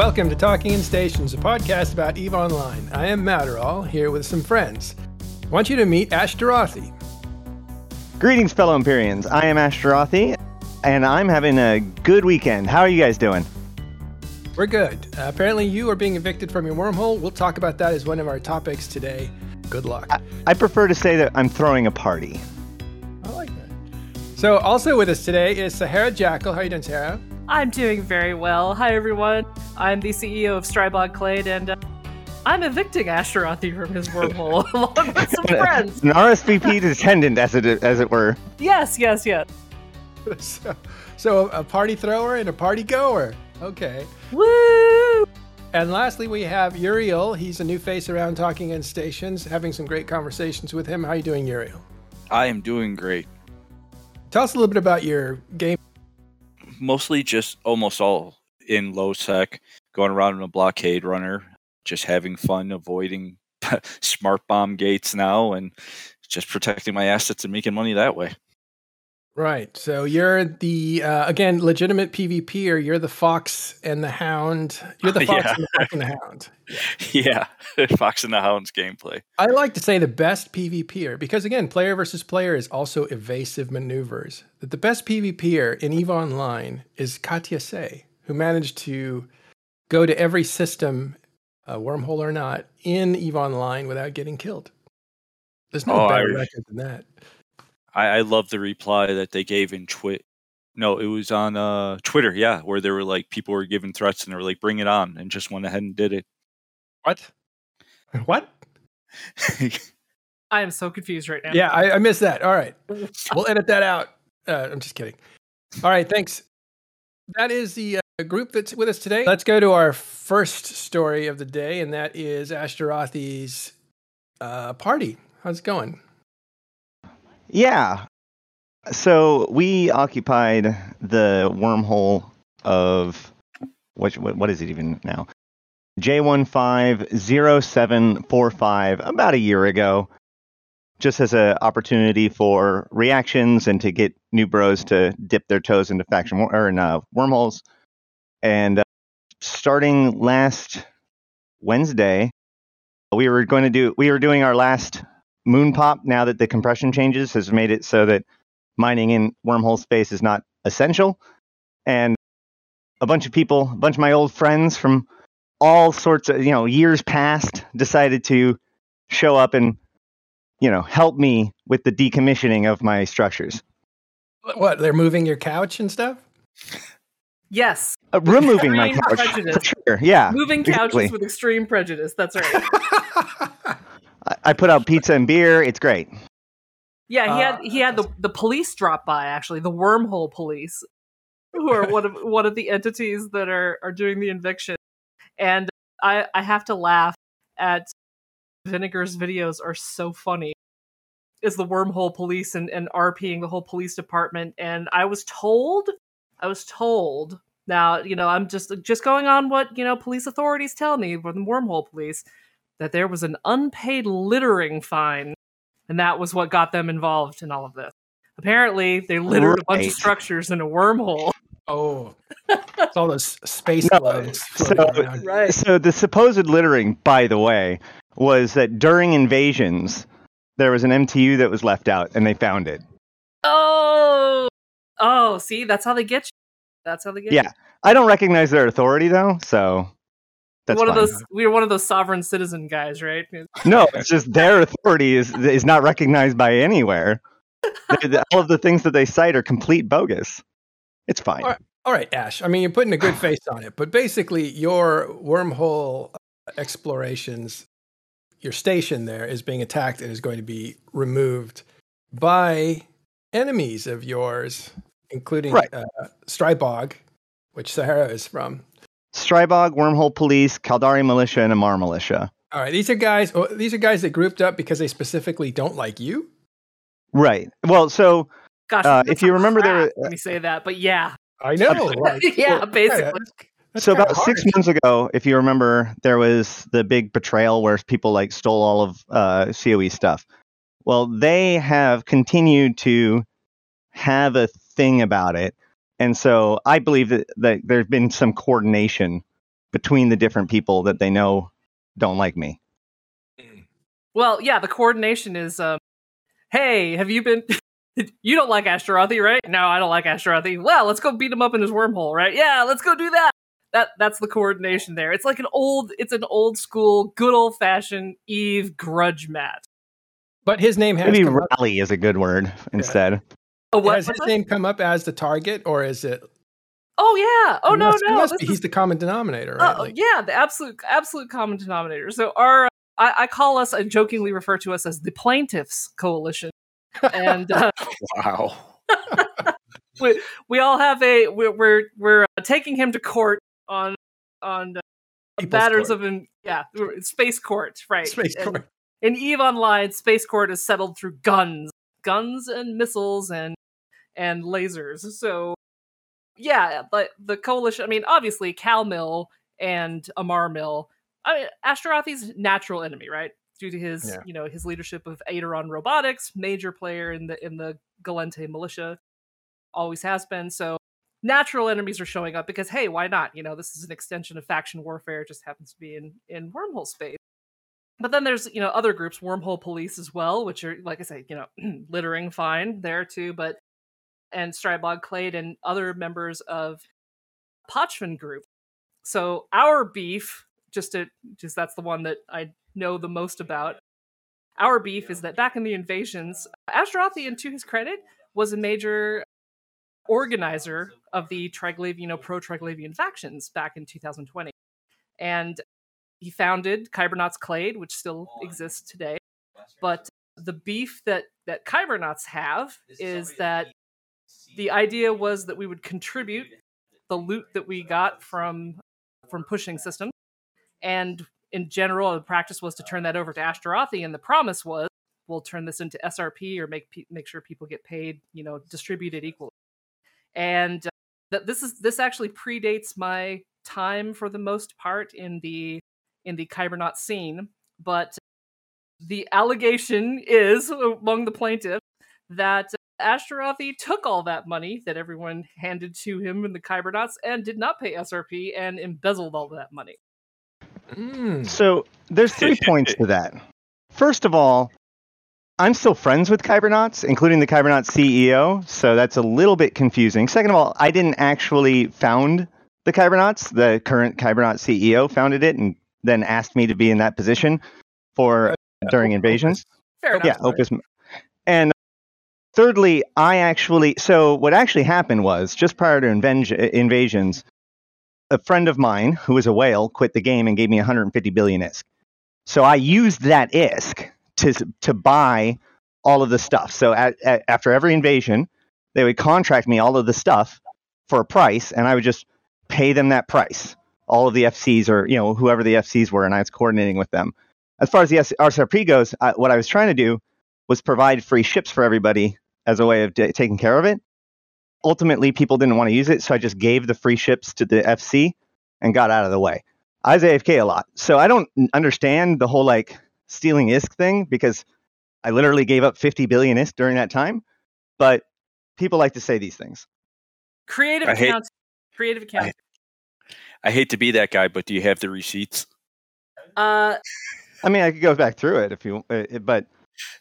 Welcome to Talking in Stations, a podcast about EVE Online. I am Matterall, here with some friends. I want you to meet Ashterothi. Greetings, fellow Empyreans. I am Ashterothi, and I'm having a good weekend. How are you guys doing? We're good. Uh, apparently, you are being evicted from your wormhole. We'll talk about that as one of our topics today. Good luck. I, I prefer to say that I'm throwing a party. I like that. So, also with us today is Sahara Jackal. How are you doing, Sahara? I'm doing very well. Hi, everyone. I'm the CEO of Strybog Clade, and uh, I'm evicting Ashterothi from his wormhole along with some friends. An RSVP attendant, as it as it were. Yes, yes, yes. so, so, a party thrower and a party goer. Okay. Woo! And lastly, we have Uriel. He's a new face around Talking in Stations, having some great conversations with him. How are you doing, Uriel? I am doing great. Tell us a little bit about your game. Mostly just almost all in low sec, going around in a blockade runner, just having fun, avoiding smart bomb gates now, and just protecting my assets and making money that way. Right. So you're the uh, again legitimate PvPer. You're the fox and the hound. You're the fox, Yeah. and, the fox and the hound. Yeah, Fox and the Hounds gameplay. I like to say the best PvPer because again, player versus player is also evasive maneuvers. That the best PvPer in Eve Online is Katia Sae, who managed to go to every system, uh, wormhole or not, in Eve Online without getting killed. There's no Oh, better re- record than that. I, I love the reply that they gave in Twit. No, it was on uh, Twitter, yeah, where they were like people were giving threats and they were like, "Bring it on," and just went ahead and did it. What? What? I am so confused right now. Yeah, I, I missed that. All right. We'll edit that out. Uh, I'm just kidding. All right, thanks. That is the uh, group that's with us today. Let's go to our first story of the day, and that is Ashterothi's uh, party. How's it going? Yeah. So we occupied the wormhole of what what, what is it even now? J150745 about a year ago. Just as an opportunity for reactions and to get new bros to dip their toes into faction or in uh, wormholes. And uh, starting last Wednesday, we were going to do we were doing our last moon pop now that the compression changes has made it so that mining in wormhole space is not essential and a bunch of people a bunch of my old friends from all sorts of you know years past decided to show up and you know help me with the decommissioning of my structures What? They're moving your couch and stuff? Yes. uh, removing my Extreme couch prejudice. for sure yeah Moving couches exactly. with extreme prejudice. That's right. I, I put out pizza and beer it's great Yeah, he had Uh, he had the, the police drop by actually, the wormhole police, who are one of one of the entities that are are doing the eviction. And I I have to laugh at Vinegar's videos are so funny. Is the wormhole police and, and RPing the whole police department. And I was told I was told now, you know, I'm just just going on what, you know, police authorities tell me from the wormhole police, that there was an unpaid littering fine and that was what got them involved in all of this. Apparently, they littered a bunch of structures in a wormhole. oh, it's all those space No, gloves so- Right. So the supposed littering, by the way, was that during invasions there was an MTU that was left out, and they found it. Oh, oh, see, that's how they get you. That's how they get Yeah, I don't recognize their authority though, so you. That's one fine. of those. We are one of those sovereign citizen guys, right? No, it's just their authority is is not recognized by anywhere. The- the- All of the things that they cite are complete bogus. It's fine. All right. All right, Ash. I mean, you're putting a good face on it, but basically, your wormhole uh, explorations, your station there is being attacked and is going to be removed by enemies of yours, including Right. uh, Strybog, which Sahara is from. Strybog, Wormhole Police, Caldari Militia, and Amarr Militia. All right, these are guys. oh, These are guys that grouped up because they specifically don't like you. Right. Well, so Gosh, Uh, if you some remember, there crap were- when you say that, but yeah, I know. like, yeah, well, basically. that's so kinda about six months ago, if you remember, there was the big betrayal where people like stole all of uh, COE stuff. Well, they have continued to have a thing about it, and so I believe that, that there's been some coordination between the different people that they know don't like me. Well, yeah, the coordination is um hey, have you been you don't like Ashterothi, right? No, I don't like Ashterothi. Well, let's go beat him up in his wormhole, right? Yeah, let's go do that. That that's the coordination there. It's like an old it's an old school, good old fashioned Eve grudge match. But his name has Maybe come up. rally is a good word instead. Oh, what? Has his name come up as the target, or is it? Oh yeah. Oh no, must- no. be- is- he's the common denominator, right? Oh Like- yeah, the absolute absolute common denominator. So our I, I call us I jokingly refer to us as the plaintiffs coalition, and uh, Wow. we we all have a we're we're, we're uh, taking him to court on on uh, matters court. of in, yeah space court right Space And court. in Eve Online space court is settled through guns guns and missiles and and lasers so yeah but the coalition I mean obviously Cal Mill and Amarr Mill I mean Ashterothi's natural enemy right? Due to his Yeah. you know his leadership of Aideron Robotics major player in the in the Gallente militia always has been so natural enemies are showing up because hey why not? You know this is an extension of faction warfare it just happens to be in in wormhole space. But then there's you know other groups wormhole police as well which are like i say you know littering fine there too but and strybog clade and other members of Pochven group so our beef just to just that's the one that i know the most about our beef is that back in the invasions ashterothi and to his credit was a major organizer of the Triglavian, pro Triglavian factions back in 2020. And he founded Kybernauts Clade, which still exists today. But the beef that, that Kybernauts have is that the idea was that we would contribute the loot that we got from from pushing systems. And in general, the practice was to turn that over to Ashterothi, and the promise was we'll turn this into SRP or make make sure people get paid, you know, distributed equally and uh, that this is this actually predates my time for the most part in the in the Kybernaut scene, but the allegation is among the plaintiffs that Ashterothi took all that money that everyone handed to him in the Kybernauts and did not pay SRP and embezzled all that money. Mm. So there's three points to that. First of all, I'm still friends with Kybernauts, including the Kybernauts CEO, so that's a little bit confusing. Second of all, I didn't actually found the Kybernauts. The current Kybernaut CEO founded it and then asked me to be in that position for during invasions. Fair enough. Yeah, Opus. And thirdly, I actually so what actually happened was just prior to invasions, a friend of mine who was a whale quit the game and gave me 150 billion ISK. So I used that ISK to to buy all of the stuff. So at, at, after every invasion, they would contract me all of the stuff for a price, and I would just pay them that price. All of the FCs or you know whoever the FCs were, and I was coordinating with them. As far as the S- RSRP goes, I, what I was trying to do was provide free ships for everybody as a way of d- taking care of it. Ultimately, people didn't want to use it, so I just gave the free ships to the FC and got out of the way. I was AFK a lot, so I don't understand the whole like stealing ISK thing because I literally gave up 50 billion ISK during that time. But people like to say these things. Creative I hate- accounts. Creative accounts. I hate to be that guy, but do you have the receipts? Uh, I mean, I could go back through it if you, uh, but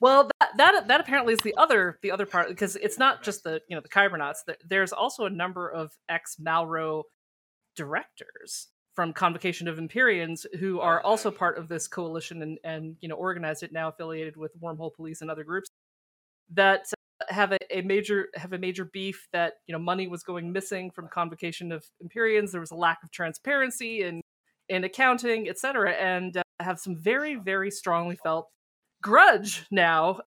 Well, that, that that apparently is the other the other part because it's not just the you know the Kybernauts. There's also a number of ex Malro directors from Convocation of Empyreans who are also part of this coalition and and you know organized it now affiliated with Wormhole Police and other groups that have a, a major have a major beef that you know money was going missing from Convocation of Empyreans. There was a lack of transparency and in accounting, etc., and uh, have some very very strongly felt grudge now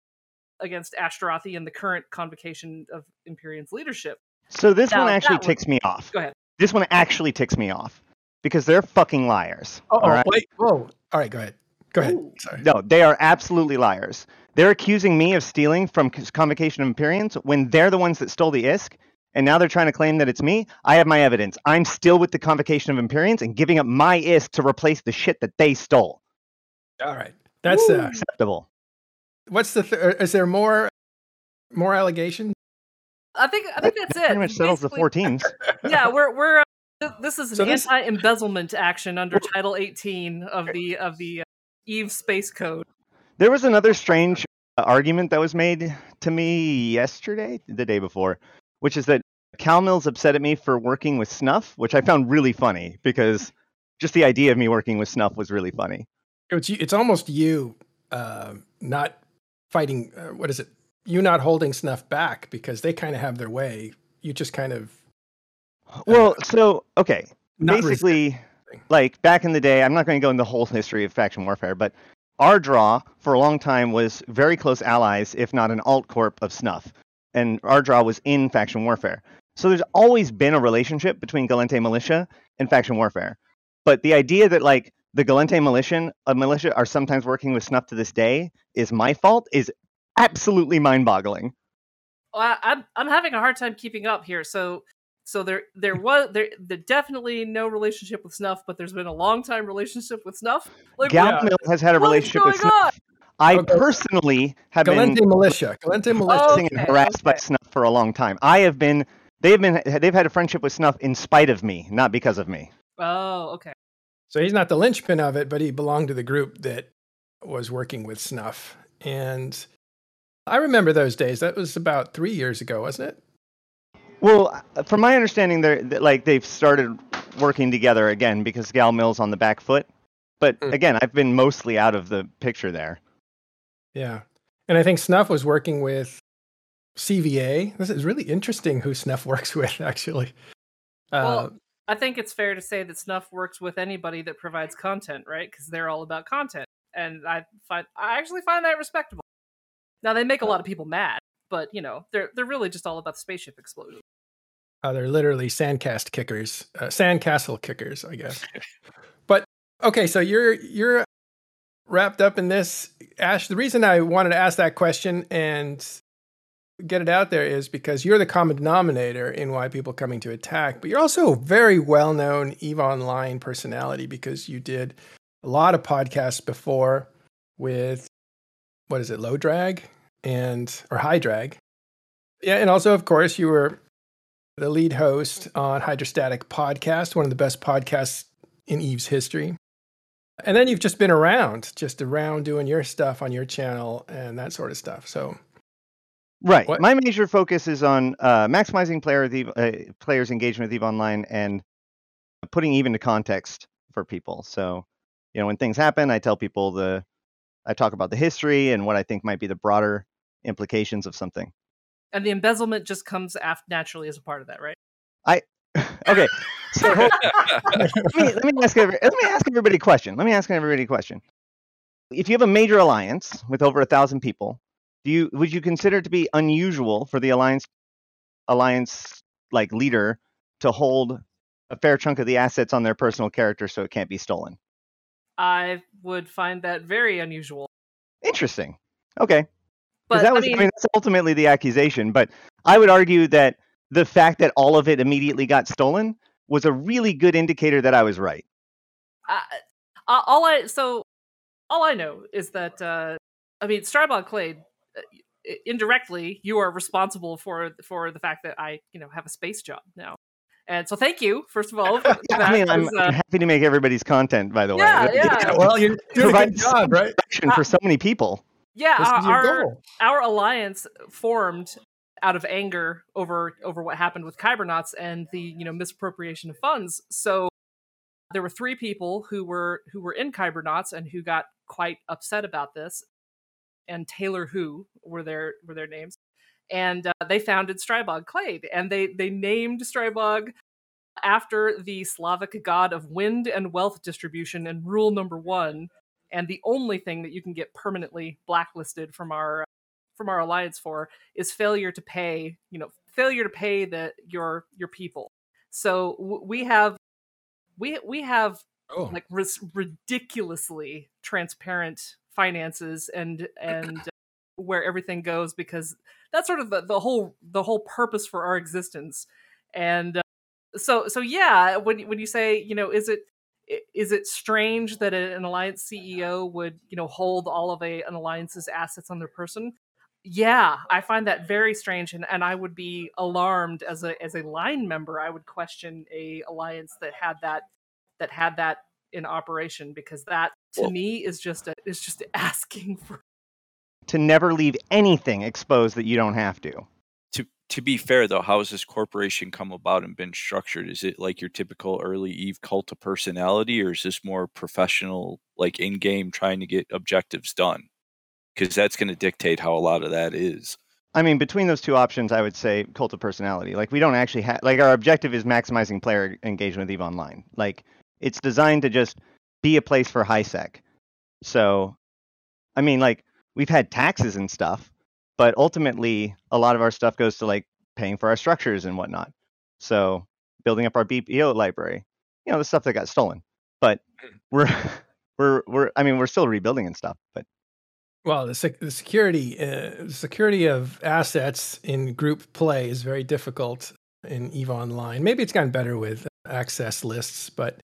against Ashterothi and the current convocation of Empyrean's leadership. so this Now, one actually that one- ticks me off. Go ahead. This one actually ticks me off because they're fucking liars. Oh, all right? wait. Whoa. All right, go ahead. Go ahead. Ooh. Sorry. No, they are absolutely liars. They're accusing me of stealing from Convocation of Empyreans when they're the ones that stole the ISK, and now they're trying to claim that it's me. I have my evidence. I'm still with the Convocation of Empyreans and giving up my ISK to replace the shit that they stole. All right. That's uh, Acceptable. what's the th- is there more more allegations? I think I think that's it. Pretty much settles the four teams. yeah, we're we're uh, Th- This is an So this- anti-embezzlement action under Title 18 of the of the uh, Eve Space Code. There was another strange uh, argument that was made to me yesterday, the day before, which is that Cal Mills upset at me for working with Snuff, which I found really funny because just the idea of me working with Snuff was really funny. It's it's almost you uh, not fighting. Uh, what is it? You not holding snuff back because they kind of have their way. You just kind of Well, so okay, basically, like back in the day, I'm not going to go into the whole history of faction warfare, but our draw for a long time was very close allies, if not an alt corp of Snuff, and our draw was in faction warfare. So there's always been a relationship between Gallente militia and faction warfare. But the idea that like the Gallente militia, uh, militia are sometimes working with Snuff to this day is my fault is absolutely mind-boggling. Well, I, I'm I'm having a hard time keeping up here. So so there there was there there definitely no relationship with Snuff, but there's been a long time relationship with Snuff. Like Gal yeah. Has had a what is relationship with going Snuff. I Okay. personally have been Gallente militia. Gallente militia. Oh, and Okay, harassed by. Snuff for a long time. I have been they have been they've had a friendship with Snuff in spite of me, not because of me. oh, okay. So he's not the linchpin of it, but he belonged to the group that was working with Snuff. And I remember those days. That was about three years ago, wasn't it? Well, uh, from my understanding, they're like they've started working together again because Gal Mill's on the back foot. But Hmm. again, I've been mostly out of the picture there. Yeah. And I think Snuff was working with CVA. This is really interesting who Snuff works with, actually. Uh, Well, I think it's fair to say that Snuff works with anybody that provides content, right? Because they're all about content, and I find I actually find that respectable. Now they make a lot of people mad, but you know they're they're really just all about the spaceship explosion. uh, they're literally sandcast kickers, uh, sandcastle kickers, I guess. but okay, so you're you're wrapped up in this, Ash. The reason I wanted to ask that question and get it out there is because you're the common denominator in why people coming to attack, but you're also a very well-known Eve Online personality because you did a lot of podcasts before with what is it, low drag and or high drag. Yeah, and also of course you were the lead host on Hydrostatic Podcast, one of the best podcasts in Eve's history. And then you've just been around, just around doing your stuff on your channel and that sort of stuff. So, Right. What- My major focus is on uh, maximizing player with Eve, uh, players' engagement with Eve Online and putting Eve into context for people. So, you know, when things happen, I tell people the, I talk about the history and what I think might be the broader implications of something. And the embezzlement just comes af- naturally as a part of that, right? I okay. So let, me, let me ask every, let me ask everybody a question. Let me ask everybody a question. If you have a major alliance with over a thousand people, do you would you consider it to be unusual for the alliance alliance like leader to hold a fair chunk of the assets on their personal character so it can't be stolen? I would find that very unusual. Interesting. Okay. But that was I I mean, mean that's ultimately the accusation, but I would argue that the fact that all of it immediately got stolen was a really good indicator that I was right. I- all I so all I know is that uh, I mean Strybog Clade uh, indirectly you are responsible for for the fact that I you know have a space job now, and so thank you first of all. For that, I mean, I'm, 'cause, I'm uh, happy to make everybody's content, by the way. Yeah, yeah. well, you're doing a good job, right? direction for so many people. yeah, This our, our, goal. our alliance formed out of anger over over what happened with Kybernauts and the you know misappropriation of funds. So there were three people who were who were in Kybernauts and who got quite upset about this. And Taylor Who were their were their names, and uh, they founded Strybog Clade, and they they named Strybog after the Slavic god of wind and wealth distribution and rule number one, and the only thing that you can get permanently blacklisted from our from our alliance for is failure to pay you know failure to pay the your your people. So w- we have we we have Oh, like ris- ridiculously transparent finances and and uh, where everything goes because that's sort of the, the whole the whole purpose for our existence and uh, so so yeah when when you say you know is it is it strange that an alliance CEO would you know hold all of a an alliance's assets on their person Yeah, I find that very strange, and, and I would be alarmed as a as a line member. I would question a alliance that had that that had that in operation because that to Well- me is just a, is just asking for To never leave anything exposed that you don't have to. To to be fair though, how has this corporation come about and been structured? Is it like your typical early Eve cult of personality, or is this more professional, like in game, trying to get objectives done? Because that's going to dictate how a lot of that is. I mean, between those two options, I would say cult of personality. Like, we don't actually have, like, our objective is maximizing player engagement with EVE Online. Like, it's designed to just be a place for high sec. So, I mean, like, we've had taxes and stuff, but ultimately, a lot of our stuff goes to, like, paying for our structures and whatnot. So, building up our BPO library, you know, the stuff that got stolen. But we're, we're, we're, I mean, we're still rebuilding and stuff, but Well, the, sec- the security uh, the security of assets in group play is very difficult in Eve Online. Maybe it's gotten better with access lists, but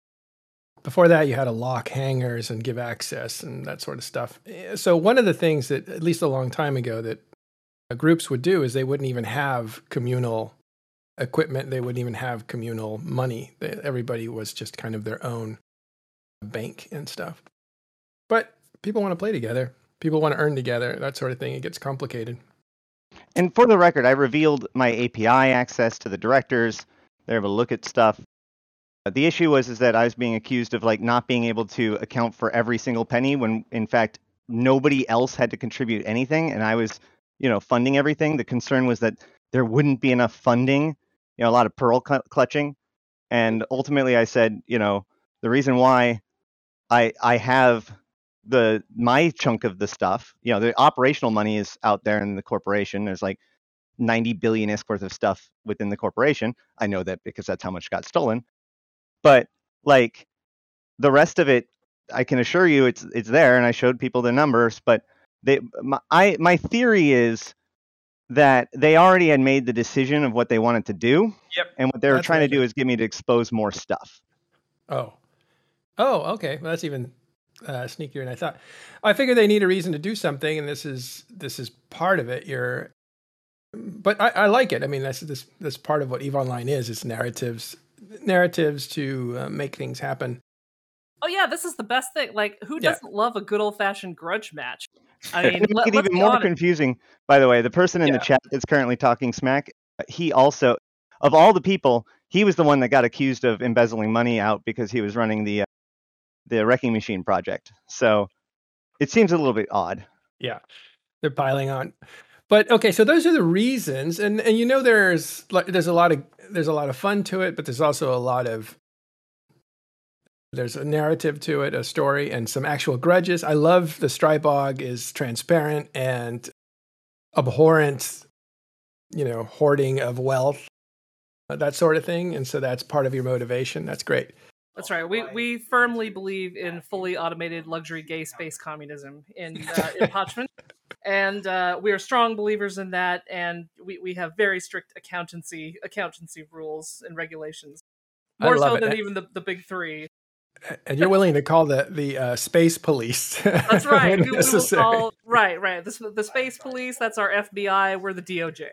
before that, you had to lock hangars and give access and that sort of stuff. Eh, So one of the things that, at least a long time ago, that uh, groups would do is they wouldn't even have communal equipment. They wouldn't even have communal money. Everybody was just kind of their own bank and stuff. But people want to play together people want to earn together, that sort of thing. It gets complicated. And for the record, I revealed my API access to the directors. They're able to look at stuff. Uh, The issue was is that I was being accused of like not being able to account for every single penny when in fact nobody else had to contribute anything and I was, you know, funding everything. The concern was that there wouldn't be enough funding, you know, a lot of pearl cl- clutching. And ultimately I said, you know, the reason why I I have the my chunk of the stuff, you know, the operational money is out there in the corporation. There's like 90 billion isk worth of stuff within the corporation. I know that because that's how much got stolen. But like the rest of it, I can assure you it's it's there, and I showed people the numbers. But they, my, I my theory is that they already had made the decision of what they wanted to do, Yep. and what they were That's trying I to do is get me to expose more stuff. Oh. Oh, okay. Well, that's even uh, sneakier than I thought. I figure they need a reason to do something, and this is this is part of it. You're, but I, I like it. I mean, that's this this part of what Eve Online is. It's narratives, narratives to uh, make things happen. Oh yeah, this is the best thing. Like, who Yeah. doesn't love a good old fashioned grudge match? I mean, to let, make it let's even more honest. confusing, by the way, the person in Yeah. the chat that's currently talking smack, he also, of all the people, he was the one that got accused of embezzling money out because he was running the uh, the wrecking machine project. So it seems a little bit odd. Yeah, they're piling on. But okay, so those are the reasons, and and you know there's like there's a lot of there's a lot of fun to it, but there's also a lot of there's a narrative to it, a story, and some actual grudges. I love the Strybog is transparent and abhorrent, you know, hoarding of wealth, that sort of thing, and so that's part of your motivation. That's great. That's right. We we firmly believe in fully automated luxury gay space communism in uh, in Parchment, and uh, we are strong believers in that. And we, we have very strict accountancy accountancy rules and regulations, more so it. than even the, the big three. And you're willing to call the the uh, space police. That's right. we, we will call, right, right. The, the space police. That's our FBI. We're the DOJ.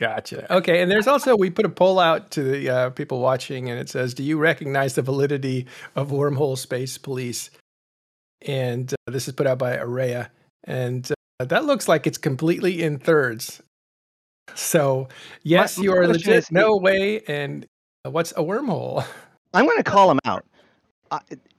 Gotcha. Okay, and there's also we put a poll out to the uh, people watching, and it says, "Do you recognize the validity of wormhole space police?" And uh, this is put out by Araya, and uh, that looks like it's completely in thirds. So yes, My- you are legit. is- No way. And uh, what's a wormhole? I'm going to call him out.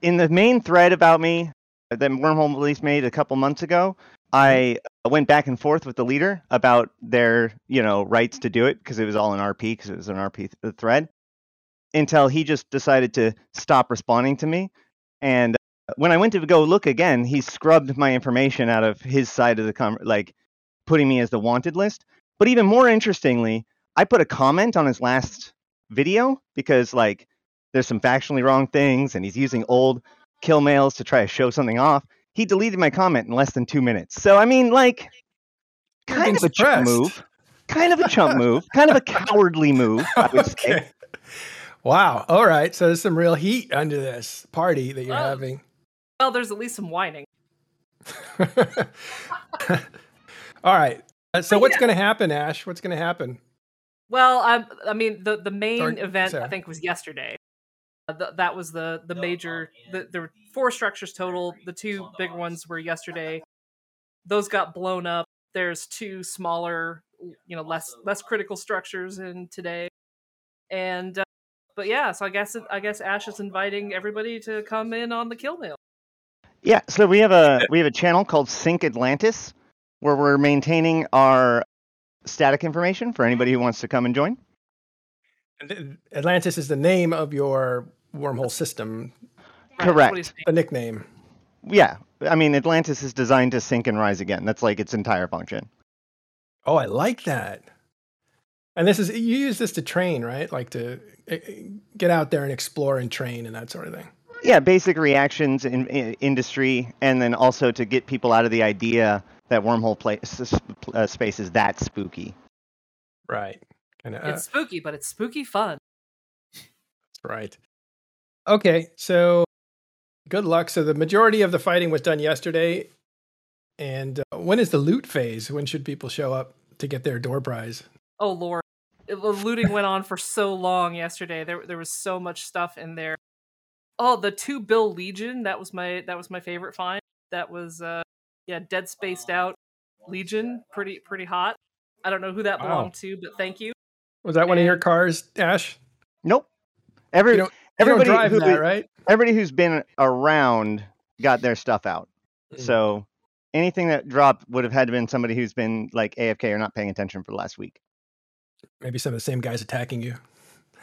In the main thread about me that Wormhole Police made a couple months ago, Mm-hmm. I uh, went back and forth with the leader about their, you know, rights to do it because it was all in RP because it was an RP th- uh, thread until he just decided to stop responding to me. And uh, when I went to go look again, he scrubbed my information out of his side of the com- like putting me as the wanted list. But even more interestingly, I put a comment on his last video because like there's some factually wrong things and he's using old kill mails to try to show something off. He deleted my comment in less than two minutes. So I mean, like, kind of a chump move, kind of a chump move, kind of a cowardly move. I would say. Wow. All right. So there's some real heat under this party that you're Oh. having. Well, there's at least some whining. All right. Uh, so But what's yeah. going to happen, Ash? What's going to happen? Well, um, I mean, the the main Sorry, event Sarah. I think was yesterday. Uh, th- that was the the major. The, there were four structures total. The two big ones were yesterday. Those got blown up. There's two smaller, you know, less less critical structures in today. And uh, but yeah, so I guess I guess Ash is inviting everybody to come in on the kill mail. Yeah, so we have a we have a channel called Sync Atlantis where we're maintaining our static information for anybody who wants to come and join. And Atlantis is the name of your wormhole system, Right, that's what Correct. he's saying. the nickname. Yeah, I mean Atlantis is designed to sink and rise again. That's like its entire function. Oh, I like that. And this is you use this to train, right? Like to uh, get out there and explore and train and that sort of thing. Yeah, basic reactions in, in industry, and then also to get people out of the idea that wormhole play, s- uh, space is that spooky. Right. Kind of. It's spooky, but it's spooky fun. right. Okay, so good luck. So the majority of the fighting was done yesterday, and uh, when is the loot phase? When should people show up to get their door prize? Oh lord, It- the looting went on for so long yesterday. There there was so much stuff in there. Oh, the two Bill Legion. That was my that was my favorite find. That was uh yeah, dead spaced out Legion. Pretty pretty hot. I don't know who that Wow. belonged to, but thank you. Was that one of your cars, Ash? Nope. Every You don't- You everybody don't drive who, that, right? everybody who's been around got their stuff out. Mm. So anything that dropped would have had to been somebody who's been like AFK or not paying attention for the last week. Maybe some of the same guys attacking you.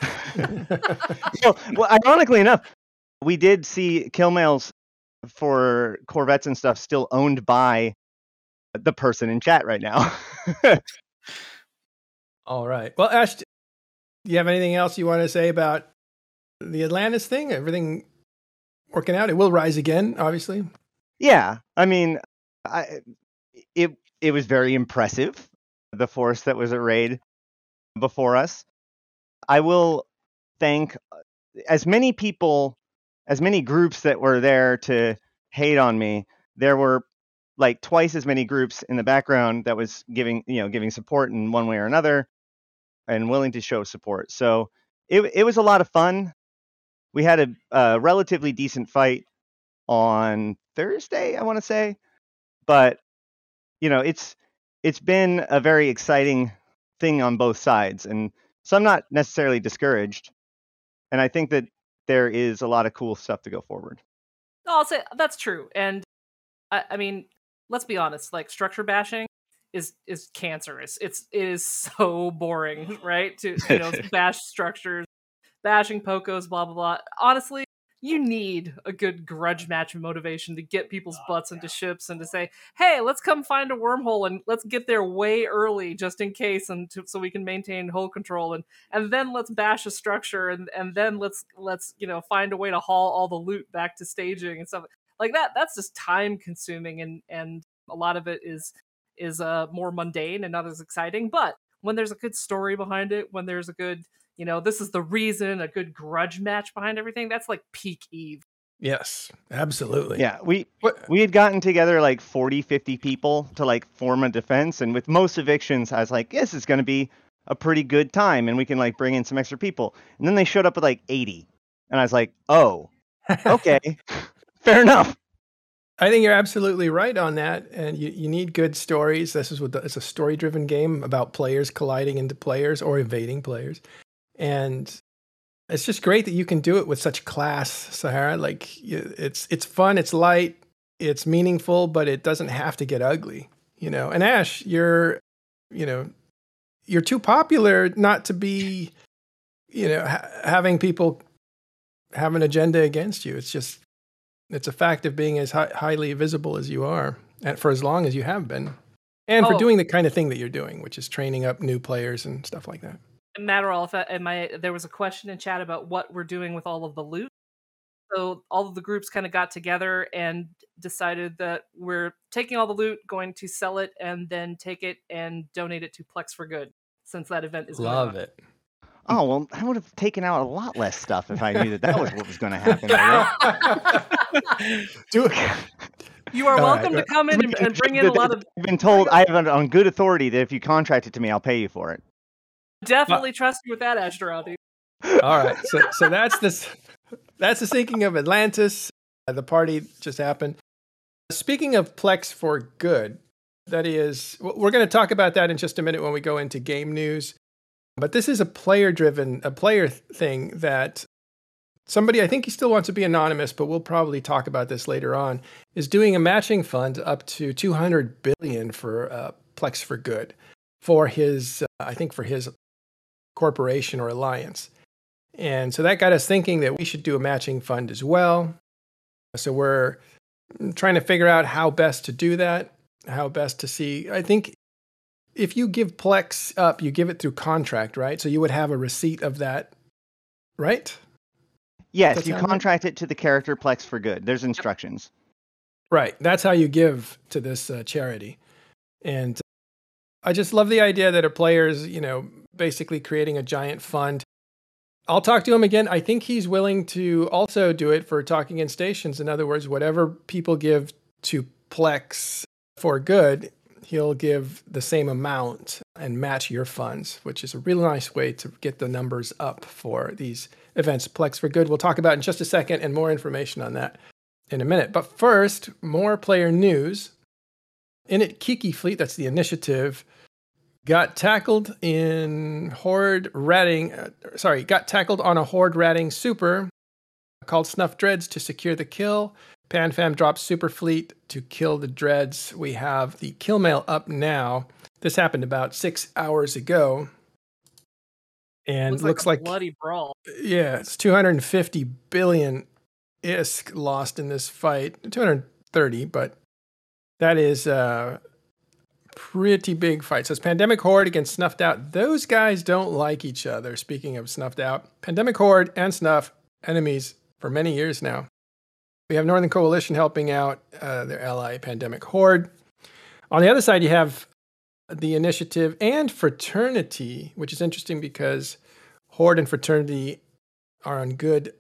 well, well, ironically enough, we did see kill mails for Corvettes and stuff still owned by the person in chat right now. All right. Well, Ash, do you have anything else you want to say about the Atlantis thing? Everything working out? It will rise again, obviously. yeah, I mean, I, it it was very impressive the force that was arrayed before us. I will thank uh, as many people, as many groups that were there to hate on me. There were like twice as many groups in the background that was giving you know giving support in one way or another and willing to show support. So it it was a lot of fun. We had a, a relatively decent fight on Thursday, I want to say, but you know it's it's been a very exciting thing on both sides, and so I'm not necessarily discouraged. And I think that there is a lot of cool stuff to go forward. No, I'll say that's true. And I, I mean, let's be honest. Like structure bashing is is cancerous. It's it is so boring, right? To you know bash structures, bashing pocos, blah blah blah. Honestly, you need a good grudge match motivation to get people's butts into ships and to say, "Hey, let's come find a wormhole and let's get there way early just in case, and to, so we can maintain hull control and and then let's bash a structure and and then let's let's you know find a way to haul all the loot back to staging and stuff like that. That's just time consuming and and a lot of it is is uh more mundane and not as exciting. But when there's a good story behind it, when there's a good you know, this is the reason, a good grudge match behind everything. That's like peak Eve. Yes, absolutely. Yeah, we What, we had gotten together like 40, 50 people to like form a defense, and with most evictions, I was like, this is going to be a pretty good time, and we can like bring in some extra people. And then they showed up with like 80, and I was like, oh, okay, fair enough. I think you're absolutely right on that. And you, you need good stories. This is what the, it's a story driven game about players colliding into players or evading players. And it's just great that you can do it with such class, Sahara. Like it's it's fun, it's light, it's meaningful, but it doesn't have to get ugly, you know. And Ash, you're, you know, you're too popular not to be, you know, ha- having people have an agenda against you. It's just it's a fact of being as hi- highly visible as you are, and for as long as you have been, and for Oh. doing the kind of thing that you're doing, which is training up new players and stuff like that. Matterall, if I, am I, there was a question in chat about what we're doing with all of the loot. So all of the groups kind of got together and decided that we're taking all the loot, going to sell it, and then take it and donate it to Plex for Good, since that event is going Love on. it. Oh well, I would have taken out a lot less stuff if I knew that that was what was going to happen. right? do You are All welcome right. to come in and, and bring in a lot of. I've been told I have on good authority that if you contract it to me, I'll pay you for it. Definitely trust you with that, Ashterothi. All right, so so that's this. That's the sinking of Atlantis. Uh, The party just happened. Speaking of Plex for good, that is, we're going to talk about that in just a minute when we go into game news. But this is a player-driven, a player thing that somebody I think he still wants to be anonymous, but we'll probably talk about this later on. Is doing a matching fund up to 200 billion for uh, Plex for good for his, uh, I think for his corporation or alliance. And so that got us thinking that we should do a matching fund as well. So we're trying to figure out how best to do that, how best to see. I think if you give Plex up, you give it through contract, right? So you would have a receipt of that, right? Yes, you sound right? contract it to the character Plex for good. There's instructions. Right. That's how you give to this uh, charity. And I just love the idea that a player's, you know, basically creating a giant fund. I'll talk to him again. I think he's willing to also do it for talking in stations. In other words, whatever people give to Plex for good, he'll give the same amount and match your funds, which is a really nice way to get the numbers up for these events. Plex for good, we'll talk about in just a second and more information on that in a minute. But first, more player news. In it, Kiki Fleet, that's the initiative, got tackled in Horde ratting, uh, sorry, got tackled on a Horde ratting super called Snuff Dreads to secure the kill. PanFam drops Super Fleet to kill the Dreads. We have the kill mail up now. This happened about six hours ago. And looks, a like bloody brawl. yeah, it's 250 billion ISK lost in this fight. 230, but that is a pretty big fight. So it's Pandemic Horde against Snuffed Out. Those guys don't like each other. Speaking of Snuffed Out, Pandemic Horde and Snuff, enemies for many years now. We have Northern Coalition helping out uh, their ally, Pandemic Horde. On the other side, you have the Initiative and Fraternity, which is interesting because Horde and Fraternity are on good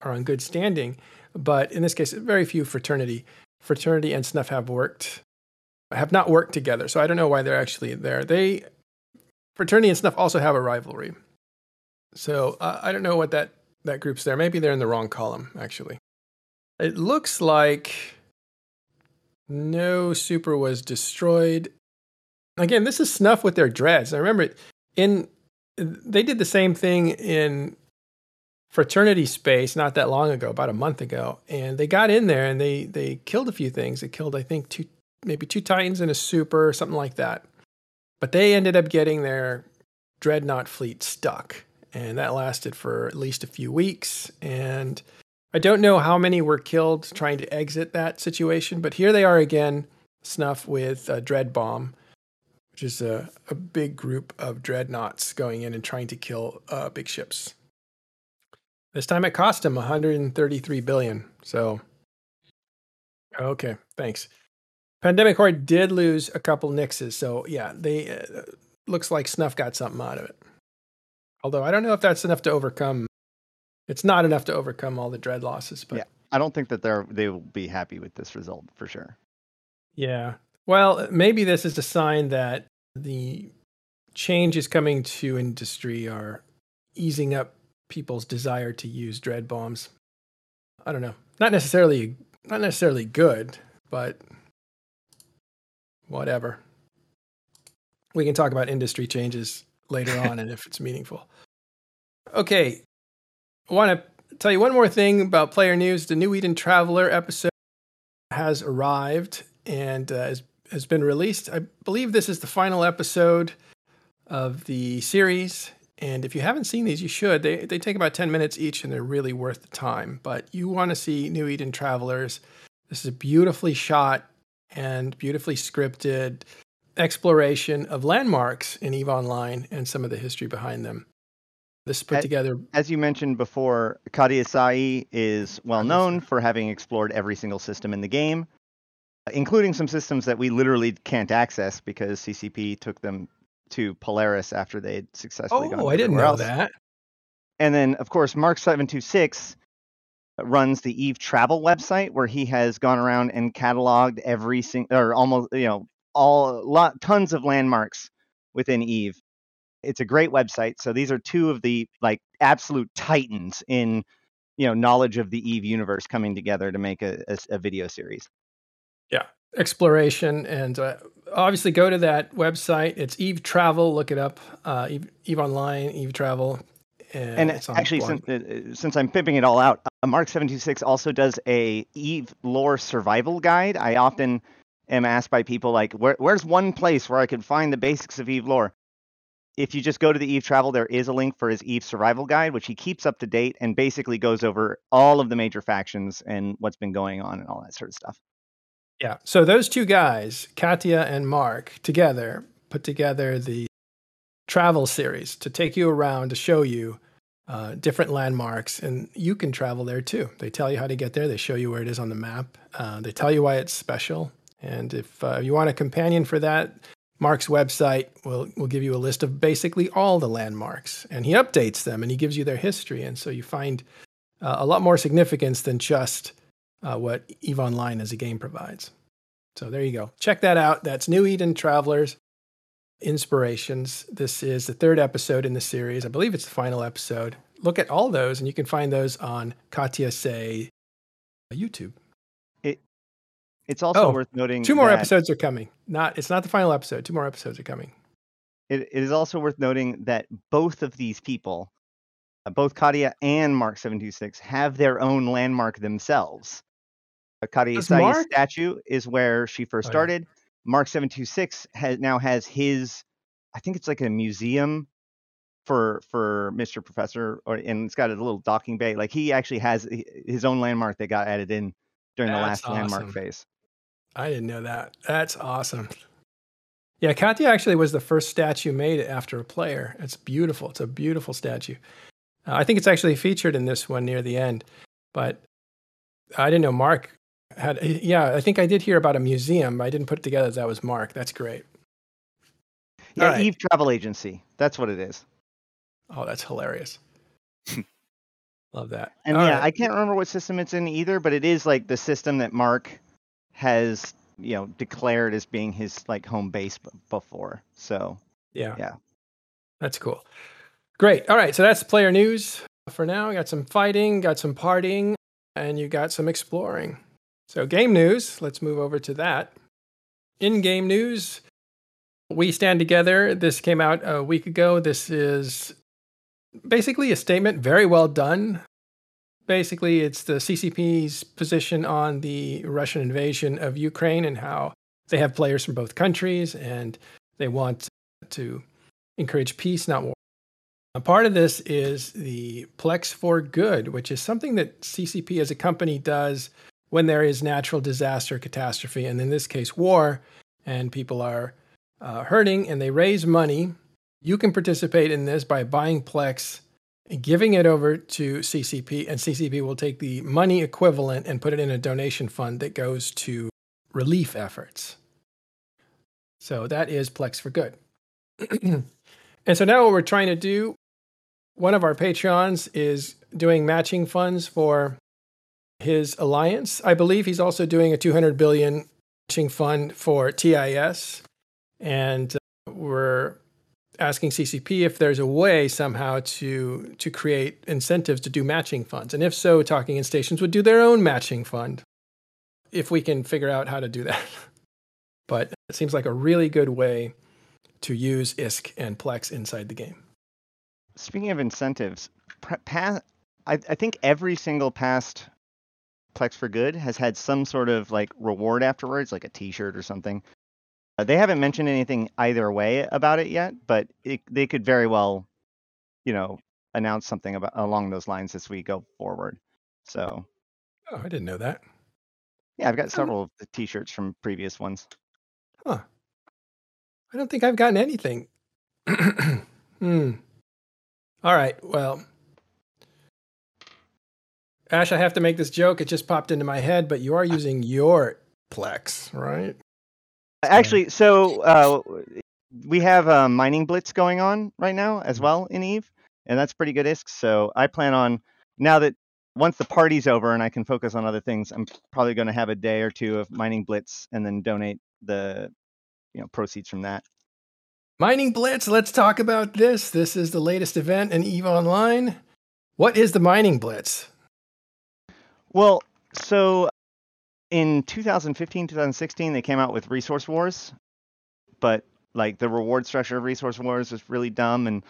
are on good standing, but in this case, very few fraternity fraternity and Snuff have worked have not worked together. So I don't know why they're actually there. They fraternity and Snuff also have a rivalry. So uh, I don't know what that that group's there. Maybe they're in the wrong column actually. It looks like no super was destroyed. Again, this is Snuff with their dreads. I remember in they did the same thing in fraternity space not that long ago, about a month ago, and they got in there and they they killed a few things. They killed, I think, two maybe two titans and a super, something like that. But they ended up getting their dreadnought fleet stuck, and that lasted for at least a few weeks. And I don't know how many were killed trying to exit that situation, but here they are again, Snuff with a dread bomb which is a, a big group of dreadnoughts going in and trying to kill uh, big ships. This time it cost him 133 billion. So, okay, thanks. Pandemic Horde did lose a couple Nyxes, so yeah, they uh, looks like Snuff got something out of it. Although I don't know if that's enough to overcome. It's not enough to overcome all the dread losses, but Yeah. I don't think that they're they will be happy with this result for sure. Yeah. Well, maybe this is a sign that the changes coming to industry are easing up people's desire to use dread bombs. I don't know. Not necessarily not necessarily good, but whatever. We can talk about industry changes later on and if it's meaningful. Okay. I want to tell you one more thing about player news. The New Eden Traveler episode has arrived and uh, has, has been released. I believe this is the final episode of the series. And if you haven't seen these, you should. They, they take about 10 minutes each and they're really worth the time. But you want to see New Eden Travelers. This is a beautifully shot and beautifully scripted exploration of landmarks in EVE Online and some of the history behind them. This is put At- together. As you mentioned before, Katia Sae is well known for having explored every single system in the game, including some systems that we literally can't access because CCP took them to Polaris after they had successfully oh, gone Oh, I didn't know else. that. And then, of course, Mark 726 runs the Eve Travel website, where he has gone around and cataloged every single or almost you know all lot tons of landmarks within Eve. It's a great website. So these are two of the like absolute titans in you know knowledge of the Eve universe coming together to make a, a, a video series. Yeah, exploration and uh, obviously go to that website. It's Eve Travel. Look it up. Uh, Eve, Eve Online, Eve Travel. And, and actually, since, uh, since, I'm pimping it all out, Mark seven two six also does a Eve lore survival guide. I often am asked by people like, Where, "Where's one place where I can find the basics of Eve lore?" If you just go to the Eve Travel, there is a link for his Eve survival guide, which he keeps up to date and basically goes over all of the major factions and what's been going on and all that sort of stuff. Yeah. So those two guys, Katia and Mark, together put together the travel series to take you around to show you uh, different landmarks, and you can travel there too. They tell you how to get there. They show you where it is on the map. Uh, they tell you why it's special. And if uh, you want a companion for that, Mark's website will will give you a list of basically all the landmarks, and he updates them and he gives you their history, and so you find uh, a lot more significance than just uh, what EVE Online as a game provides. So there you go. Check that out. That's New Eden Travelers Inspirations. This is the third episode in the series. I believe it's the final episode. Look at all those, and you can find those on Katia Sae YouTube. It it's also oh, worth noting two more episodes are coming. Not it's not the final episode. Two more episodes are coming. It, it is also worth noting that both of these people, uh, both Katia and Mark Seven Two Six, have their own landmark themselves. Katia Sae's statue is where she first oh, started. Yeah. Mark seven two six has now has his, I think it's like a museum for for Mr. Professor, or and it's got a little docking bay. Like he actually has his own landmark that got added in during That's the last awesome. landmark phase. I didn't know that. That's awesome. Yeah, Katia actually was the first statue made after a player. It's beautiful. It's a beautiful statue. Uh, I think it's actually featured in this one near the end, but I didn't know Mark had uh, yeah, I think I did hear about a museum. I didn't put it together that was Mark. That's great. Yeah, right. Eve Travel Agency. That's what it is. Oh, that's hilarious. Love that. And All yeah, right. I can't remember what system it's in either, but it is like the system that Mark has, you know, declared as being his like home base b- before. So yeah, yeah, that's cool. Great. All right, so that's player news for now. We got some fighting, got some partying, and you got some exploring. So, game news, let's move over to that. In game news, We Stand Together. This came out a week ago. This is basically a statement, very well done. Basically, it's the CCP's position on the Russian invasion of Ukraine and how they have players from both countries and they want to encourage peace, not war. A part of this is the Plex for Good, which is something that CCP as a company does when there is natural disaster, catastrophe, and in this case, war, and people are uh, hurting and they raise money, you can participate in this by buying Plex, and giving it over to CCP, and CCP will take the money equivalent and put it in a donation fund that goes to relief efforts. So that is Plex for Good. and so now what we're trying to do, one of our Patreons is doing matching funds for his alliance. I believe he's also doing a 200 billion matching fund for TIS, and uh, we're asking CCP if there's a way somehow to to create incentives to do matching funds, and if so, Talking in Stations would do their own matching fund if we can figure out how to do that. but it seems like a really good way to use ISK and Plex inside the game. Speaking of incentives, I, I think every single past Plex for Good has had some sort of like reward afterwards, like a T-shirt or something. Uh, they haven't mentioned anything either way about it yet, but it, they could very well, you know, announce something about along those lines as we go forward. So. Oh, I didn't know that. Yeah, I've got several of the T-shirts from previous ones. Huh. I don't think I've gotten anything. hmm. All right. Well, Ash, I have to make this joke. It just popped into my head, but you are using your Plex, right? Actually, so uh, we have a mining blitz going on right now as mm-hmm. well in Eve, and that's pretty good ISK. So I plan on now that once the party's over and I can focus on other things, I'm probably going to have a day or two of mining blitz and then donate the you know proceeds from that. Mining Blitz, let's talk about this. This is the latest event in EVE Online. What is the Mining Blitz? Well, so in 2015, 2016, they came out with Resource Wars, but like the reward structure of Resource Wars was really dumb, and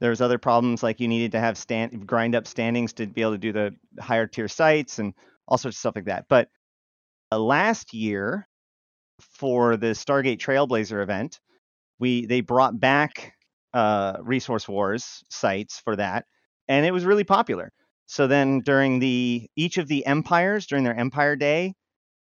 there was other problems like you needed to have stand grind up standings to be able to do the higher tier sites and all sorts of stuff like that. But uh, last year, for the Stargate Trailblazer event, we they brought back uh, Resource Wars sites for that, and it was really popular. So then during the each of the empires during their Empire Day,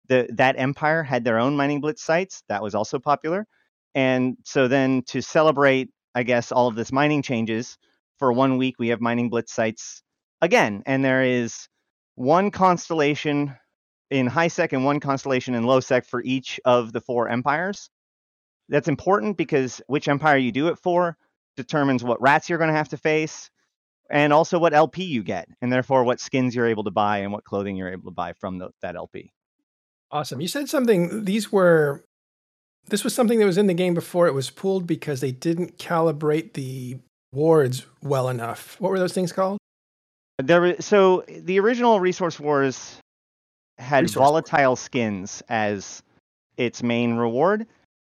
the that empire had their own mining blitz sites. That was also popular. And so then to celebrate, I guess, all of this mining changes, for one week we have mining blitz sites again. And there is one constellation in high sec and one constellation in low sec for each of the four empires. That's important because which empire you do it for determines what rats you're going to have to face and also what LP you get, and therefore what skins you're able to buy and what clothing you're able to buy from the, that LP. Awesome. You said something, these were, this was something that was in the game before it was pulled because they didn't calibrate the wards well enough. What were those things called? There was, so the original Resource Wars had Resource volatile skins as its main reward,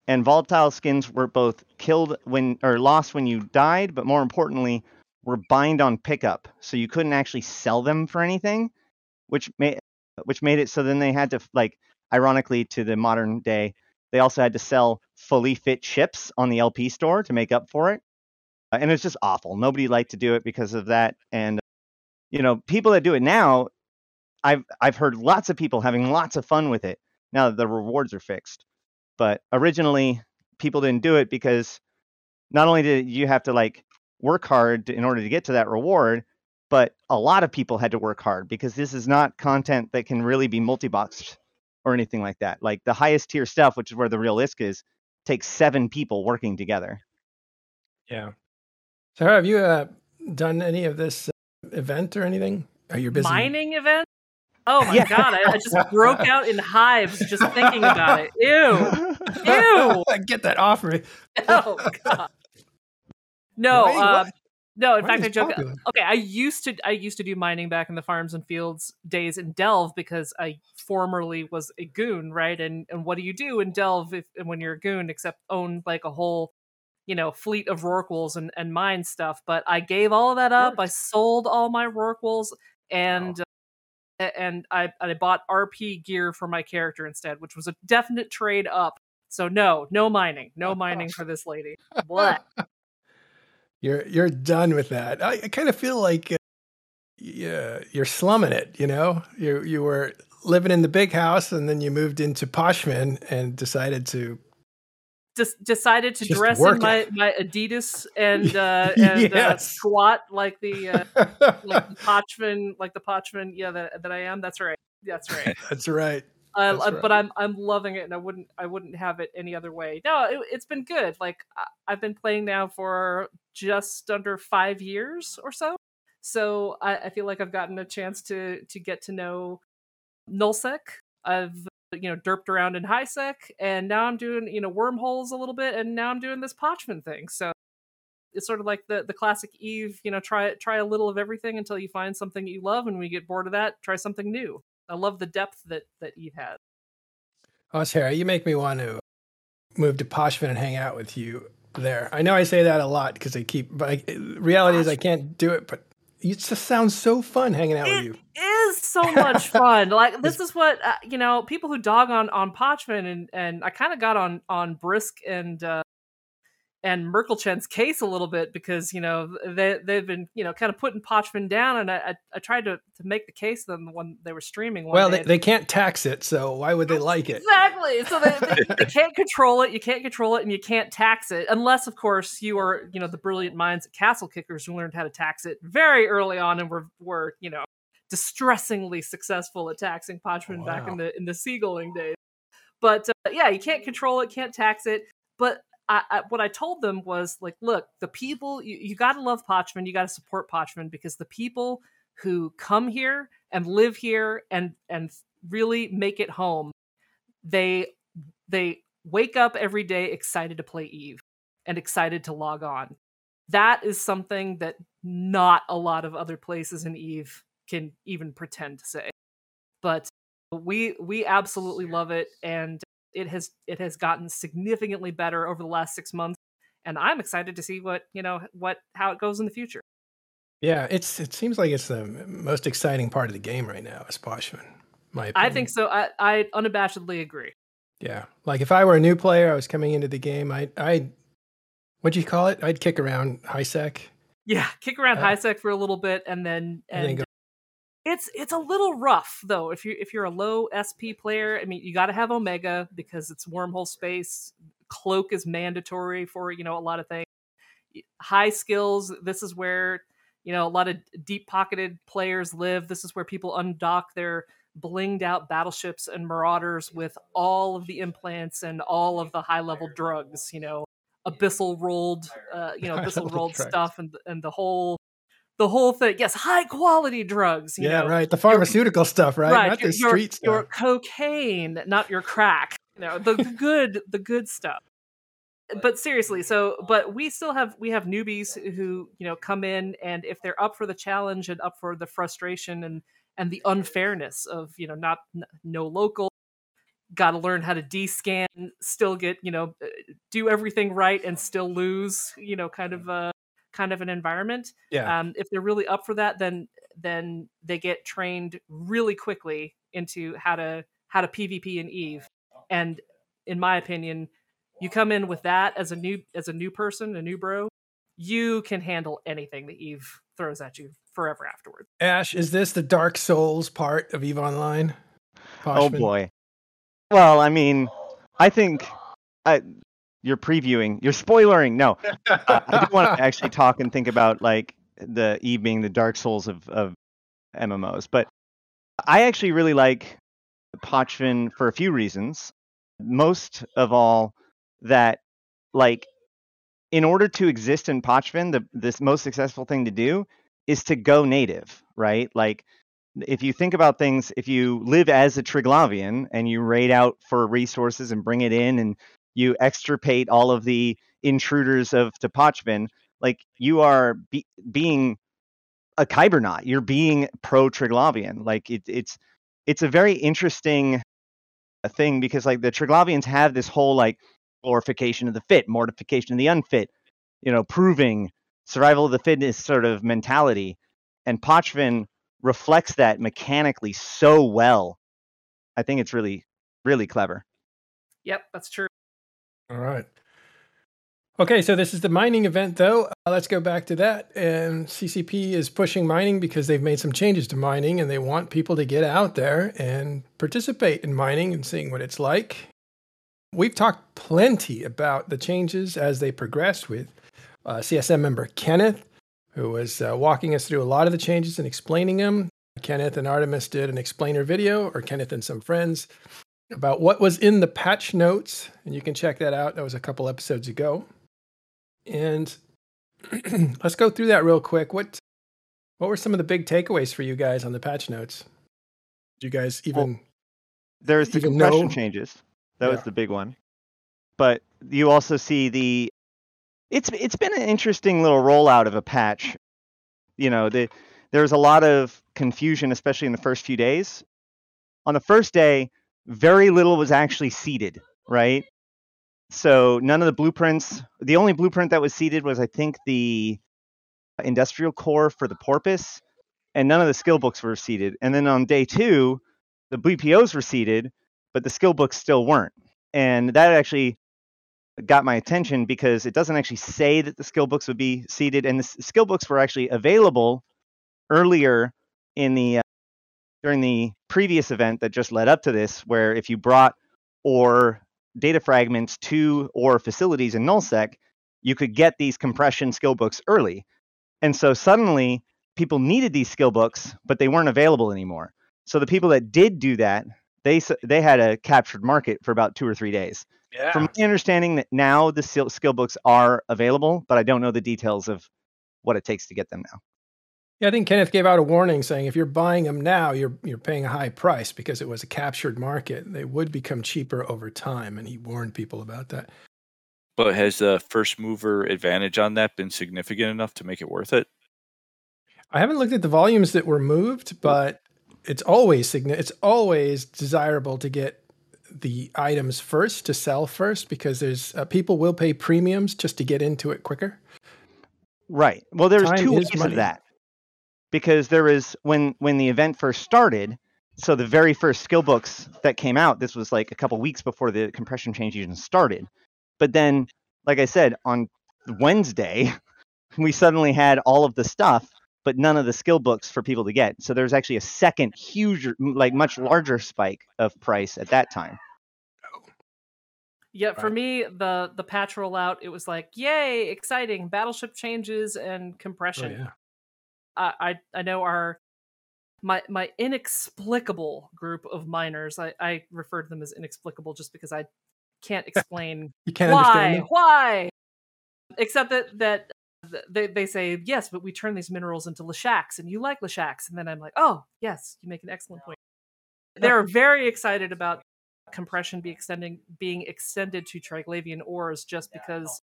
and volatile skins were both killed when or lost when you died, but more importantly, were bind on pickup, so you couldn't actually sell them for anything, which made which made it so then they had to like ironically to the modern day they also had to sell fully fit chips on the LP store to make up for it, uh, and it's just awful. Nobody liked to do it because of that, and you know people that do it now, I've I've heard lots of people having lots of fun with it now that the rewards are fixed, but originally people didn't do it because not only did you have to like work hard in order to get to that reward, but a lot of people had to work hard because this is not content that can really be multi-boxed or anything like that. Like the highest tier stuff, which is where the real ISK is, takes seven people working together. Yeah. So have you uh, done any of this uh, event or anything? Are you busy? Mining event? Oh my Yeah. god, I, I just broke out in hives just thinking about it. Ew. Ew. Get that off me. Oh god. No, Wait, uh, no. In fact, I joke. popular. Okay, I used to I used to do mining back in the farms and fields days in Delve because I formerly was a goon, right? And and what do you do in Delve if, when you're a goon except own like a whole you know fleet of rorquals and and mine stuff? But I gave all of that up. I sold all my rorquals and. uh, and I I bought RP gear for my character instead, which was a definite trade up. So no, no mining, no mining for this lady. What? You're you're done with that. I, I kind of feel like uh, yeah, you're slumming it. You know, you you were living in the big house, and then you moved into Pochven and decided to. Just decided to Just dress in my, it. my Adidas and uh, and uh, squat like the uh, like the like the yeah that that I am. That's right. That's right. That's right. Uh, That's uh, right. But I'm I'm loving it, and I wouldn't I wouldn't have it any other way. No, it, it's been good. Like I've been playing now for just under five years or so. So I, I feel like I've gotten a chance to to get to know nullsec. I've you know derped around in highsec, and now I'm doing you know wormholes a little bit, and now I'm doing this Pochven thing. So it's sort of like the the classic Eve. You know, try try a little of everything until you find something you love, and when you get bored of that, try something new. I love the depth that that Eve has. Oh, Sarah, you make me want to move to Pochven and hang out with you there. I know I say that a lot because I keep, but I, reality is I can't do it. But it just sounds so fun hanging out with you. It is so much fun. Like this is what uh, you know. People who dog on on Pochven and and I kind of got on on Brisk and uh, and Merkelchen's case a little bit because you know they they've been you know kind of putting Pochven down, and I I, I tried to to make the case to them when they were streaming. One Well, day. they, they can't tax it, so why would they like it? Exactly. So they, they, they can't control it. You can't control it, and you can't tax it unless, of course, you are you know the brilliant minds at Castle Kickers who learned how to tax it very early on and were were you know distressingly successful at taxing Pochven back in the in the seagulling days. But uh, yeah, you can't control it, can't tax it. But I, I, what I told them was like, look, the people you, you got to love Pochven, you got to support Pochven because the people who come here and live here and and really make it home. They they wake up every day excited to play Eve and excited to log on. That is something that not a lot of other places in Eve can even pretend to say. But we we absolutely love it and it has it has gotten significantly better over the last 6 months and I'm excited to see what, you know, what how it goes in the future. Yeah, it's it seems like it's the most exciting part of the game right now, is Pochven. My opinion. I think so. I I unabashedly agree. Yeah, like if I were a new player, I was coming into the game, I I what'd you call it? I'd kick around high sec. Yeah, kick around Uh, high sec for a little bit and then And and, then go- it's it's a little rough though if you if you're a low SP player. I mean, you got to have Omega because it's wormhole space. Cloak is mandatory for you know a lot of things. High skills. This is where you know a lot of deep pocketed players live. This is where people undock their blinged out battleships and marauders with all of the implants and all of the high level drugs. You know, abyssal rolled, uh, you know, abyssal rolled stuff and and the whole the whole thing. Yes, high quality drugs. You yeah, know, right. The pharmaceutical stuff, right? right Not your, the your- street your stuff. cocaine, not your crack. You know, the, the good, the good stuff. But seriously, so but we still have we have newbies who you know come in and if they're up for the challenge and up for the frustration and and the unfairness of you know not no local, got to learn how to descan, still get you know uh, do everything right and still lose, you know, kind of uh kind of an environment Yeah. um, if they're really up for that then then they get trained really quickly into how to how to pvp in eve and in my opinion you come in with that as a new as a new person a new bro you can handle anything that eve throws at you forever afterwards Ash, is this the Dark Souls part of Eve Online? Oh boy. Well, I mean, I think I, you're previewing, you're spoilering. No, uh, I do want to actually talk and think about like the Eve being the Dark Souls of, of MMOs, but I actually really like Pochven for a few reasons. Most of all, that like in order to exist in Pochven, the this most successful thing to do is to go native, right? Like if you think about things, if you live as a Triglavian and you raid out for resources and bring it in and you extirpate all of the intruders of Tepachvin, like you are be- being a Kybernaut. You're being pro Triglavian. Like it, it's it's a very interesting uh, thing because like the Triglavians have this whole like glorification of the fit, mortification of the unfit, you know, proving survival of the fittest sort of mentality. And Pochven reflects that mechanically so well. I think it's really, really clever. yep that's true All right. Okay, so this is the mining event, though. Uh, let's go back to that. And CCP is pushing mining because they've made some changes to mining and they want people to get out there and participate in mining and seeing what it's like. We've talked plenty about the changes as they progress with uh, CSM member Kenneth, who was uh, walking us through a lot of the changes and explaining them. Kenneth and Artemis did an explainer video, or Kenneth and some friends, about what was in the patch notes. And you can check that out. That was a couple episodes ago. And let's go through that real quick. What what were some of the big takeaways for you guys on the patch notes? Did you guys even There's the Even compression though- changes. That was the big one. But you also see the it's it's been an interesting little rollout of a patch. You know, the there's a lot of confusion, especially in the first few days. On the first day, very little was actually seeded, right? So none of the blueprints. The only blueprint that was seeded was, I think, the industrial core for the porpoise, and none of the skill books were seeded. And then on day two, the BPOs were seeded, but the skill books still weren't. And that actually got my attention because it doesn't actually say that the skill books would be seeded, and the skill books were actually available earlier in the during the previous event that just led up to this, where if you brought or data fragments to or facilities in nullsec, you could get these compression skill books early. And so suddenly people needed these skill books, but they weren't available anymore. So the people that did do that, they they had a captured market for about two or three days. Yeah. From my understanding, that now the skill skill books are available, but I don't know the details of what it takes to get them now. Yeah, I think Kenneth gave out a warning saying if you're buying them now, you're you're paying a high price because it was a captured market. They would become cheaper over time, and he warned people about that. But has the first mover advantage on that been significant enough to make it worth it? I haven't looked at the volumes that were moved, but it's always signi- it's always desirable to get the items first to sell first because there's uh, people will pay premiums just to get into it quicker. Right. Well, there's Time two ways money. of that. Because there is when when the event first started, so the very first skill books that came out, this was like a couple weeks before the compression change even started. But then, like I said, on Wednesday, we suddenly had all of the stuff, but none of the skill books for people to get. So there's actually a second huge, like much larger spike of price at that time. Yeah, for Right. me, the the patch rollout, it was like, yay, exciting, battleship changes and Oh compression. yeah. I, I I know our my my inexplicable group of miners. I, I refer to them as inexplicable just because I can't explain You can't why understand why. Except that that they they say yes, but we turn these minerals into Leshaks, and you like Leshaks, and then I'm like, oh yes, you make an excellent point. They're very excited about compression be extending being extended to Triglavian ores just because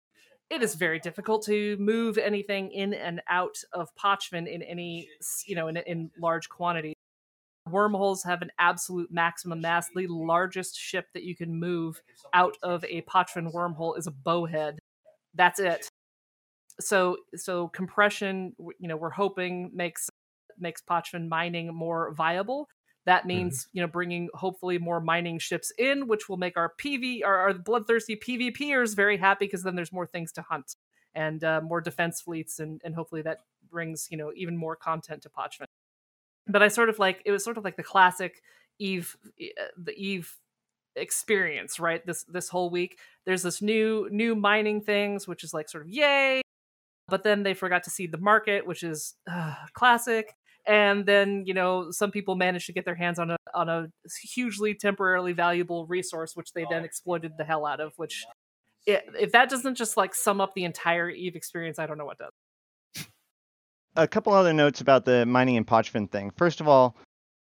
it is very difficult to move anything in and out of Pochven in any you know in, in large quantity. Wormholes have an absolute maximum mass. The largest ship that you can move out of a Pochven wormhole is a bowhead. That's it. So so compression, you know, we're hoping makes makes Pochven mining more viable. That means you know bringing hopefully more mining ships in, which will make our PV our, our bloodthirsty PvPers very happy because then there's more things to hunt and uh, more defense fleets, and and hopefully that brings you know even more content to Pochven. But I sort of like it was sort of like the classic Eve uh, the Eve experience, right? This this whole week there's this new new mining things, which is like sort of yay, but then they forgot to seed the market, which is uh, classic. And then you know some people managed to get their hands on a on a hugely temporarily valuable resource, which they then exploited the hell out of. Which, if that doesn't just like sum up the entire Eve experience, I don't know what does. a couple other notes about the mining and Pochven thing. First of all,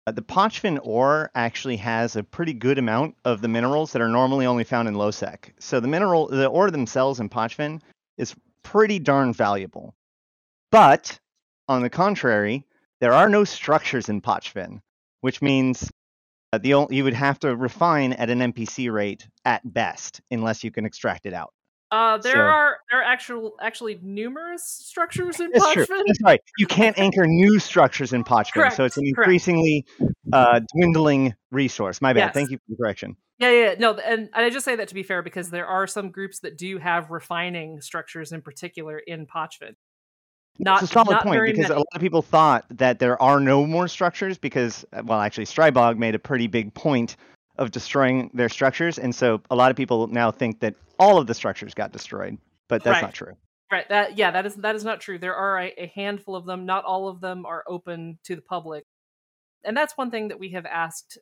uh, the Pochven ore actually has a pretty good amount of the minerals that are normally only found in Losec. So the mineral, the ore themselves in Pochvin is pretty darn valuable. But on the contrary, there are no structures in Pochven, which means uh, the ol- you would have to refine at an NPC rate at best, unless you can extract it out. Uh, there So- are there are actual actually numerous structures in That's true. That's right. You can't anchor new structures in Pochven, so it's an increasingly uh, dwindling resource. My bad. Yes. Thank you for the correction. Yeah, yeah, no, and I just say that to be fair because there are some groups that do have refining structures in particular in Pochven. Not it's a solid not point because many. a lot of people thought that there are no more structures because, uh, well, actually, Strybog made a pretty big point of destroying their structures, and so a lot of people now think that all of the structures got destroyed, but that's Right. not true. Right. That yeah, that is that is not true. There are a, a handful of them. Not all of them are open to the public, and that's one thing that we have asked,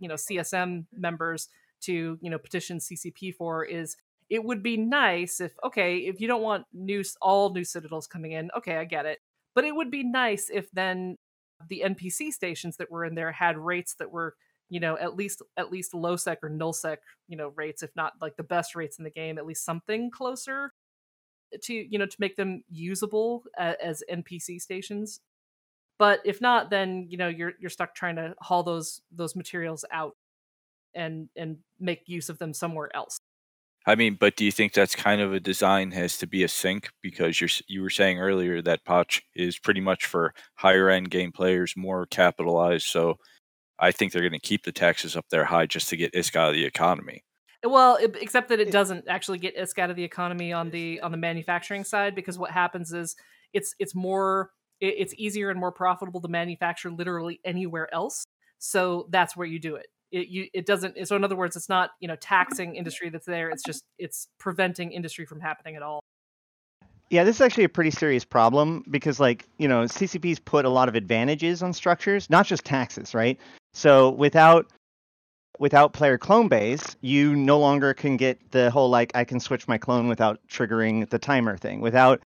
you know, CSM members to you know petition CCP for is it would be nice if okay if you don't want new all new citadels coming in okay I get it, but it would be nice if then the NPC stations that were in there had rates that were you know at least at least low sec or null sec you know rates if not like the best rates in the game at least something closer to you know to make them usable as npc stations. But if not then you know you're you're stuck trying to haul those those materials out and and make use of them somewhere else I mean, but do you think that's kind of a design has to be a sync because you're you were saying earlier that Potch is pretty much for higher end game players, more capitalized. So I think they're going to keep the taxes up there high just to get ISK out of the economy. well except that it doesn't actually get ISK out of the economy on the on the manufacturing side because what happens is it's it's more it, it's easier and more profitable to manufacture literally anywhere else so that's where you do it it you it doesn't so in other words it's not you know taxing industry that's there it's just it's preventing industry from happening at all Yeah, this is actually a pretty serious problem because, like, you know, CCP's put a lot of advantages on structures, not just taxes, right? So without without player clone base, you no longer can get the whole like I can switch my clone without triggering the timer thing. Without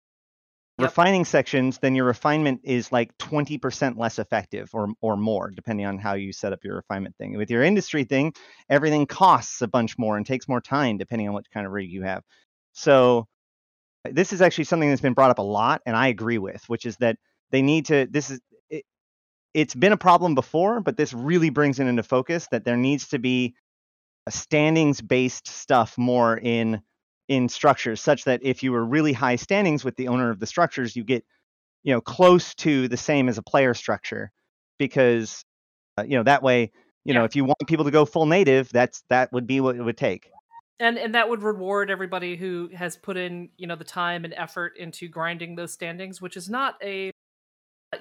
Yep. refining sections, then your refinement is like 20% less effective or or more, depending on how you set up your refinement thing. With your industry thing, everything costs a bunch more and takes more time depending on what kind of rig you have. So this is actually something that's been brought up a lot, and I agree with, which is that they need to. This is it, it's been a problem before, but this really brings it into focus that there needs to be a standings based stuff more in in structures such that if you were really high standings with the owner of the structures you get you know close to the same as a player structure because uh, you know that way you know if you want people to go full native that's that would be what it would take. And and that would reward everybody who has put in you know the time and effort into grinding those standings which is not a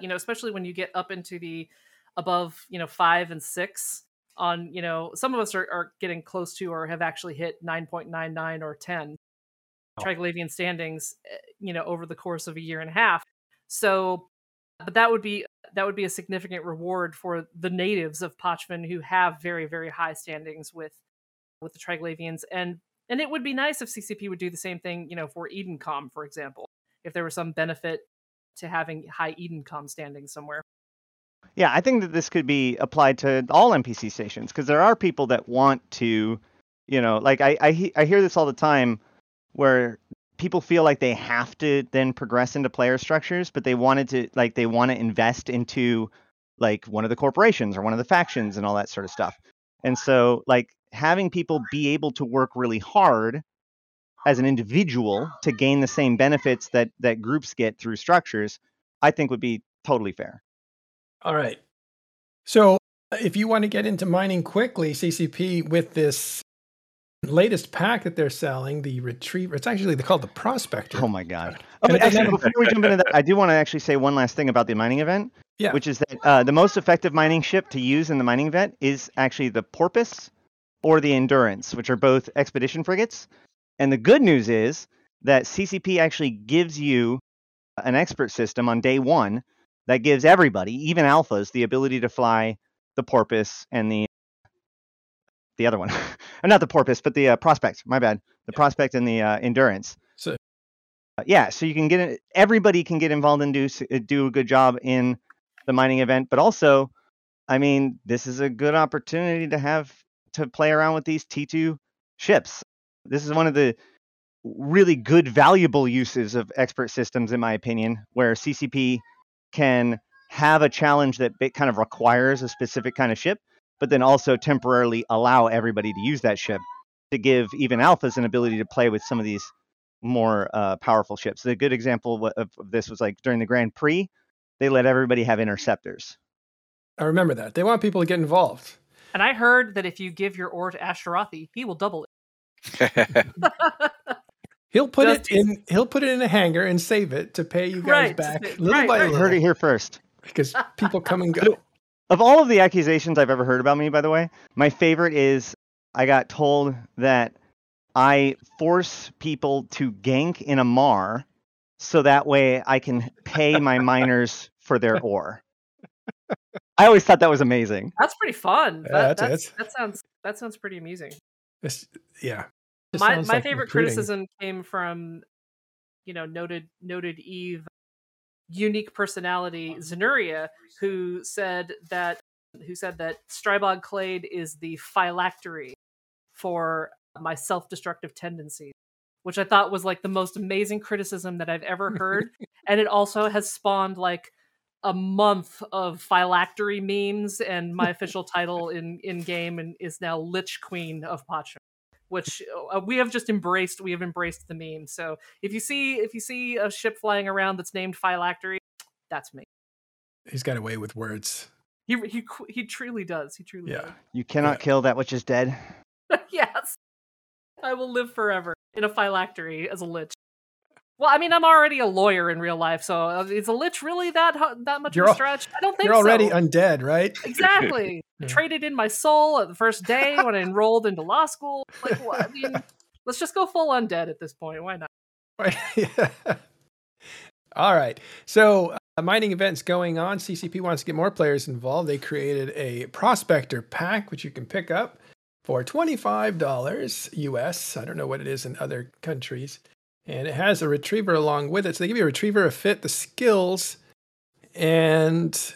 you know especially when you get up into the above you know five and six on you know some of us are, are getting close to or have actually hit 9.99 or 10 Oh. triglavian standings eh, you know over the course of a year and a half. So but that would be that would be a significant reward for the natives of Pochven who have very very high standings with with the Triglavians and and it would be nice if CCP would do the same thing you know for Edencom for example if there was some benefit to having high Edencom standings somewhere yeah i think that this could be applied to all npc stations because there are people that want to you know like I, I i hear this all the time where people feel like they have to then progress into player structures but they wanted to like they want to invest into like one of the corporations or one of the factions and all that sort of stuff. And so like having people be able to work really hard as an individual to gain the same benefits that that groups get through structures i think would be totally fair All right. So if you want to get into mining quickly, CCP with this latest pack that they're selling, the Retriever, it's actually they're called the Prospector. Oh my god! Oh, but actually, before we jump into that, I do want to actually say one last thing about the mining event. Yeah. Which is that uh, the most effective mining ship to use in the mining event is actually the Porpoise or the Endurance, which are both expedition frigates. And the good news is that CCP actually gives you an expert system on day one that gives everybody, even alphas, the ability to fly the Porpoise and the the other one, not the Porpoise, but the uh, Prospect. My bad, the Yeah. Prospect and the uh, Endurance. So- Uh, yeah, so you can get it. Everybody can get involved and do uh, do a good job in the mining event, but also, I mean, this is a good opportunity to have to play around with these T2 ships. This is one of the really good, valuable uses of expert systems, in my opinion, where CCP can have a challenge that bit kind of requires a specific kind of ship, but then also temporarily allow everybody to use that ship to give even alphas an ability to play with some of these more uh, powerful ships. A good example of, of this was like during the Grand Prix, they let everybody have interceptors. I remember that. They want people to get involved. and I heard that if you give your ore to Ashterothi he will double it He'll put Just- it in. He'll put it in a hangar and save it to pay you guys Right, back little right, by right. Little. heard it here first. because people come and go. Of all of the accusations I've ever heard about me, by the way, my favorite is I got told that I force people to gank in a Mar so that way I can pay my miners for their ore. I always thought that was amazing. that's pretty fun Yeah, that, that's- that's, that sounds that sounds pretty amusing This, yeah. My my like favorite recruiting. criticism came from you know noted noted eve unique personality Xenuria who said that who said that strybog clade is the phylactery for my self-destructive tendencies which i thought was like the most amazing criticism that i've ever heard and it also has spawned like a month of phylactery memes and my official title in in game and is now lich queen of Pochven which uh, we have just embraced we have embraced the meme so if you see if you see a ship flying around that's named phylactery that's me He's got away with words. he he he truly does he truly Yeah. You cannot Yeah. kill that which is dead. yes i will live forever in a phylactery as a lich well i mean i'm already a lawyer in real life so uh, is a lich really that that much You're of a stretch i don't think You're already so. undead, right? Exactly. I Yeah. traded in my soul at the first day when I enrolled into law school. Like, what? I mean, let's just go full undead at this point. Why not? Right. Yeah. All right. So, uh, mining events going on. CCP wants to get more players involved. They created a prospector pack, which you can pick up for $25 US. I don't know what it is in other countries. And it has a retriever along with it. So they give you a retriever, a fit, the skills, and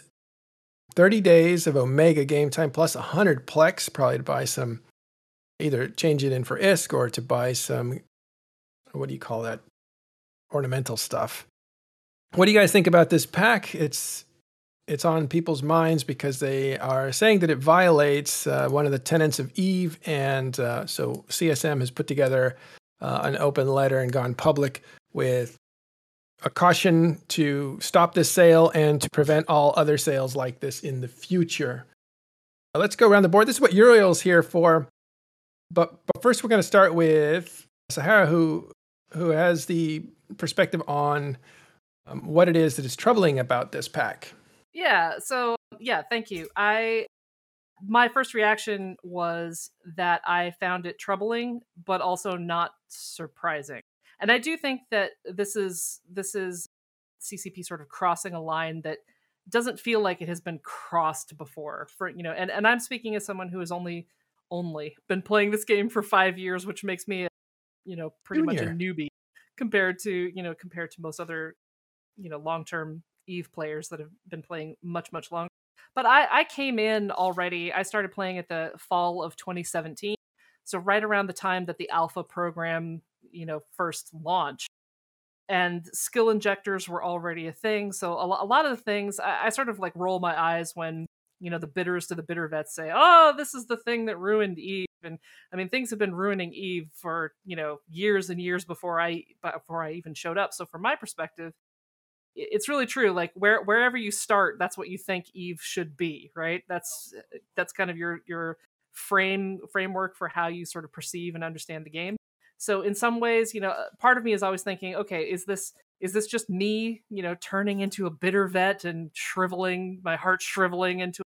30 days of Omega game time plus 100 Plex, probably to buy some, either change it in for ISK or to buy some, what do you call that? Ornamental stuff. What do you guys think about this pack? It's it's on people's minds because they are saying that it violates uh, one of the tenets of Eve, and uh, so CSM has put together uh, an open letter and gone public with a caution to stop this sale and to prevent all other sales like this in the future. Now let's go around the board. This is what Uriel's here for, but but first we're going to start with Sahara, who who has the perspective on um, what it is that is troubling about this pack. Yeah. So yeah, thank you. I my first reaction was that I found it troubling, but also not surprising. And I do think that this is this is CCP sort of crossing a line that doesn't feel like it has been crossed before. For you know, and, and I'm speaking as someone who has only only been playing this game for five years, which makes me, you know, pretty Junior. much a newbie compared to you know compared to most other you know long term Eve players that have been playing much much longer. But I, I came in already. I started playing at the fall of 2017, so right around the time that the alpha program you know first launched and skill injectors were already a thing so a, a lot of the things I, I sort of like roll my eyes when you know the bitters to the bitter vets say oh this is the thing that ruined eve and i mean things have been ruining eve for you know years and years before i before i even showed up so from my perspective it's really true like where wherever you start that's what you think eve should be right? That's that's kind of your your frame framework for how you sort of perceive and understand the game. So in some ways you know uh, part of me is always thinking okay is this is this just me you know turning into a bitter vet and shriveling my heart shriveling into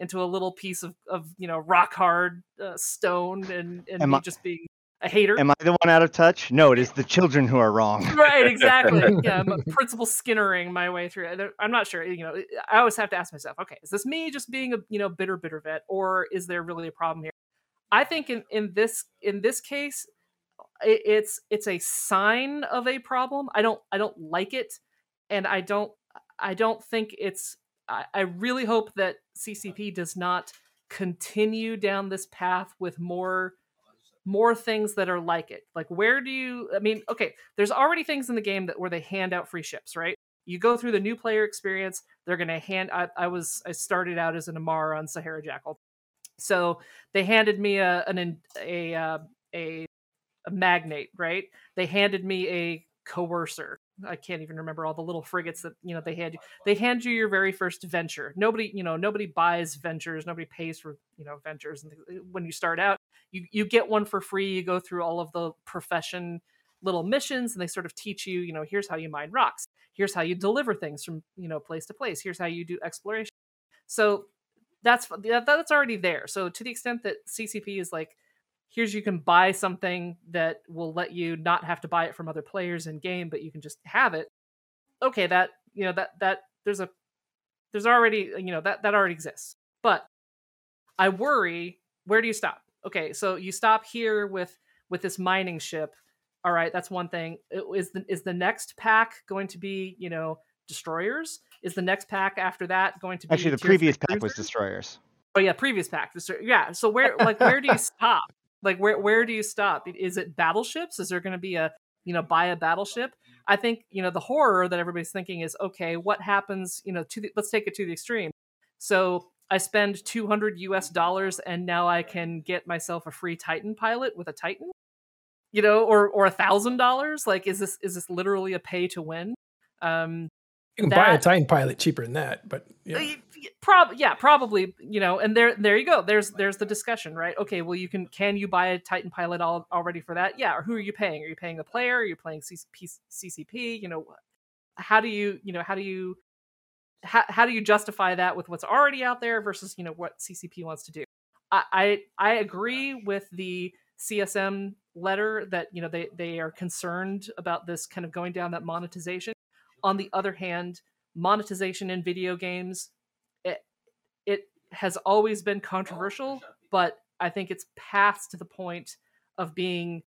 into a little piece of, of you know rock hard uh, stone and and Am me I- just being a hater? Am I the one out of touch? No, it is the children who are wrong. right exactly. Yeah i'm principal skinnering my way through. It i'm not sure you know i always have to ask myself okay is this me just being a you know bitter bitter vet or is there really a problem here? I think in in this in this case i- it's it's a sign of a problem. I don't i don't like it and i don't i don't think it's i, I really hope that ccp does not continue down this path with more more things that are like it like where do you i mean okay there's already things in the game that where they hand out free ships right? You go through the new player experience they're going to hand I, I was i started out as an Amarr on sahara jackal. So they handed me a an in- a uh, a a magnate right? They handed me a coercer. I can't even remember all the little frigates that you know they hand you they hand you your very first venture. Nobody you know nobody buys ventures nobody pays for you know ventures when you start out you you get one for free you go through all of the profession little missions and they sort of teach you you know here's how you mine rocks here's how you deliver things from you know place to place here's how you do exploration. So that's that, that's already there. So to the extent that ccp is like here's you can buy something that will let you not have to buy it from other players in game but you can just have it. Okay that you know that that there's a there's already you know that that already exists. But i worry where do you stop okay so you stop here with with this mining ship all right that's one thing Is the is the next pack going to be you know destroyers is the next pack after that going to be Actually, the previous pack was destroyers. Oh yeah, previous pack. Yeah. So where like where do you stop? Like where where do you stop? Is it battleships? Is there going to be a you know buy a battleship? I think you know the horror that everybody's thinking is okay. What happens? You know, to the, let's take it to the extreme. So I spend two hundred U.S. dollars and now I can get myself a free Titan pilot with a Titan. You know, or or a thousand dollars. Like, is this is this literally a pay to win? Um, You can buy a Titan pilot cheaper than that, but yeah. yeah. Prob- yeah, probably. You know, and there, there you go. There's, there's the discussion, right? Okay, well, you can, can you buy a Titan pilot all, already for that? Yeah. Or who are you paying? Are you paying the player? Are you playing CCP? CCP? You know, how do you, you know, how do you, how, how do you justify that with what's already out there versus, you know, what CCP wants to do? I, I, I agree with the CSM letter that you know they they are concerned about this kind of going down that monetization. On the other hand, monetization in video games it it has always been controversial, but I think it's past the point of being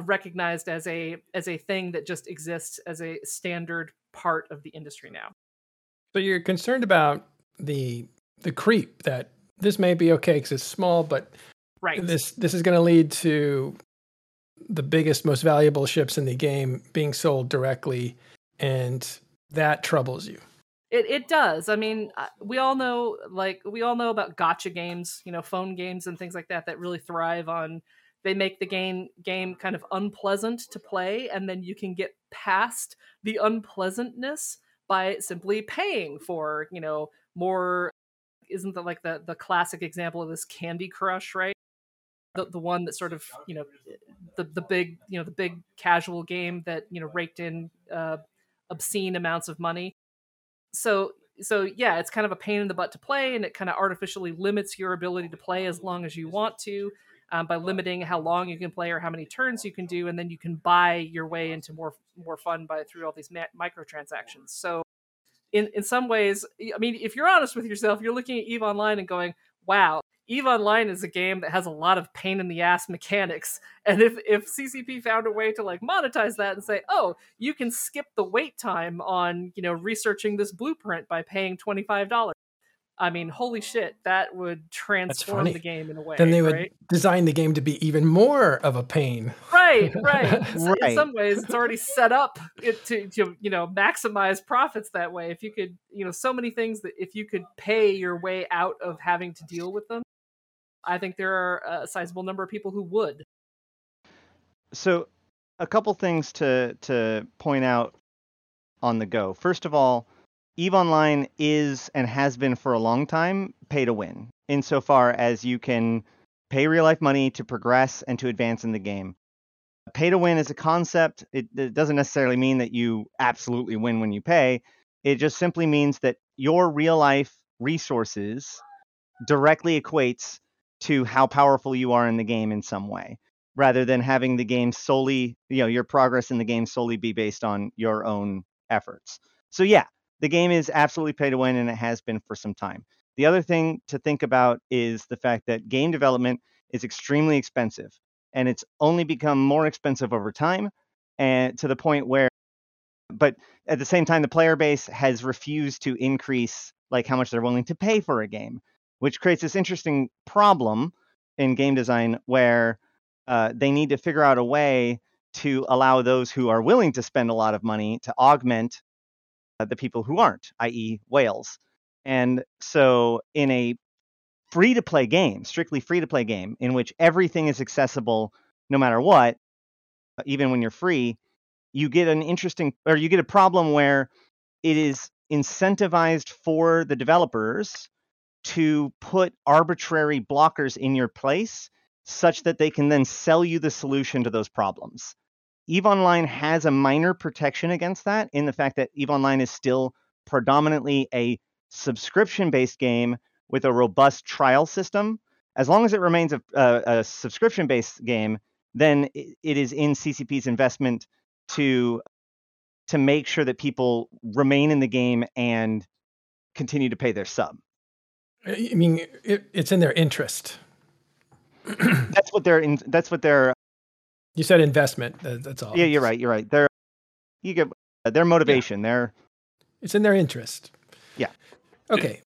recognized as a as a thing that just exists as a standard part of the industry now. So you're concerned about the the creep that this may be okay because it's small, but right. this this is going to lead to the biggest, most valuable ships in the game being sold directly, and that troubles you. It it does. I mean, uh, we all know like we all know about gotcha games, you know, phone games and things like that that really thrive on they make the game game kind of unpleasant to play and then you can get past the unpleasantness by simply paying for, you know, more isn't that like the the classic example of this Candy Crush, right? The the one that sort of, you know, the the big, you know, the big casual game that, you know, raked in uh obscene amounts of money so so yeah, it's kind of a pain in the butt to play, and it kind of artificially limits your ability to play as long as you want to. Um, by limiting how long you can play or how many turns you can do, and then you can buy your way into more more fun by through all these ma- microtransactions. So, in in some ways, I mean, if you're honest with yourself, you're looking at Eve Online and going, "Wow, Eve Online is a game that has a lot of pain in the ass mechanics. And if if CCP found a way to like monetize that and say, "Oh, you can skip the wait time on, you know, researching this blueprint by paying $25." I mean, holy shit, that would transform the game in a way. Then they would right? design the game to be even more of a pain. Right, right. Right. In some ways, it's already set up it to, to you know maximize profits that way. If you could, you know, so many things that if you could pay your way out of having to deal with them, I think there are a sizable number of people who would. So, a couple things to to point out on the go. First of all, Eve Online is and has been for a long time pay to win, insofar as you can pay real life money to progress and to advance in the game. Pay to win is a concept. It, it doesn't necessarily mean that you absolutely win when you pay. It just simply means that your real life resources directly equates to how powerful you are in the game in some way rather than having the game solely, you know, your progress in the game solely be based on your own efforts. So yeah, the game is absolutely pay to win and it has been for some time. The other thing to think about is the fact that game development is extremely expensive and it's only become more expensive over time and to the point where but at the same time the player base has refused to increase like how much they're willing to pay for a game, which creates this interesting problem in game design where uh, they need to figure out a way to allow those who are willing to spend a lot of money to augment the people who aren't, i.e., whales. And so, in a free to play game, strictly free to play game, in which everything is accessible no matter what, uh, even when you're free, you get an interesting or you get a problem where it is incentivized for the developers to put arbitrary blockers in your place such that they can then sell you the solution to those problems. EVE Online has a minor protection against that in the fact that EVE Online is still predominantly a subscription based game with a robust trial system. As long as it remains a, a, a subscription based game, then it, it is in CCP's investment to to make sure that people remain in the game and continue to pay their sub. Uh, I mean, it, it's in their interest. That's what they're in. That's what they're. You said investment. That's all. Yeah, you're right. You're right. They're you get their motivation. Their It's in their interest. Yeah. Okay.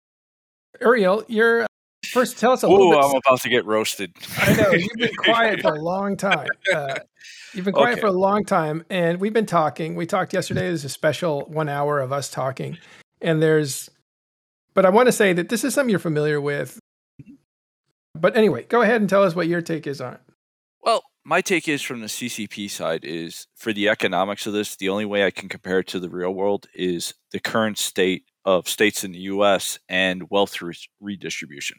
Ariel, you're first. Tell us a little Ooh, bit. I'm about to get roasted. I know you've been quiet for a long time. Uh, you've been quiet Okay. for a long time, and we've been talking. We talked yesterday. There's a special one hour of us talking, and there's. But I want to say that this is something you're familiar with. But anyway, go ahead and tell us what your take is on it. Well, my take is from the CCP side is for the economics of this, the only way I can compare it to the real world is the current state of states in the US and wealth re- redistribution.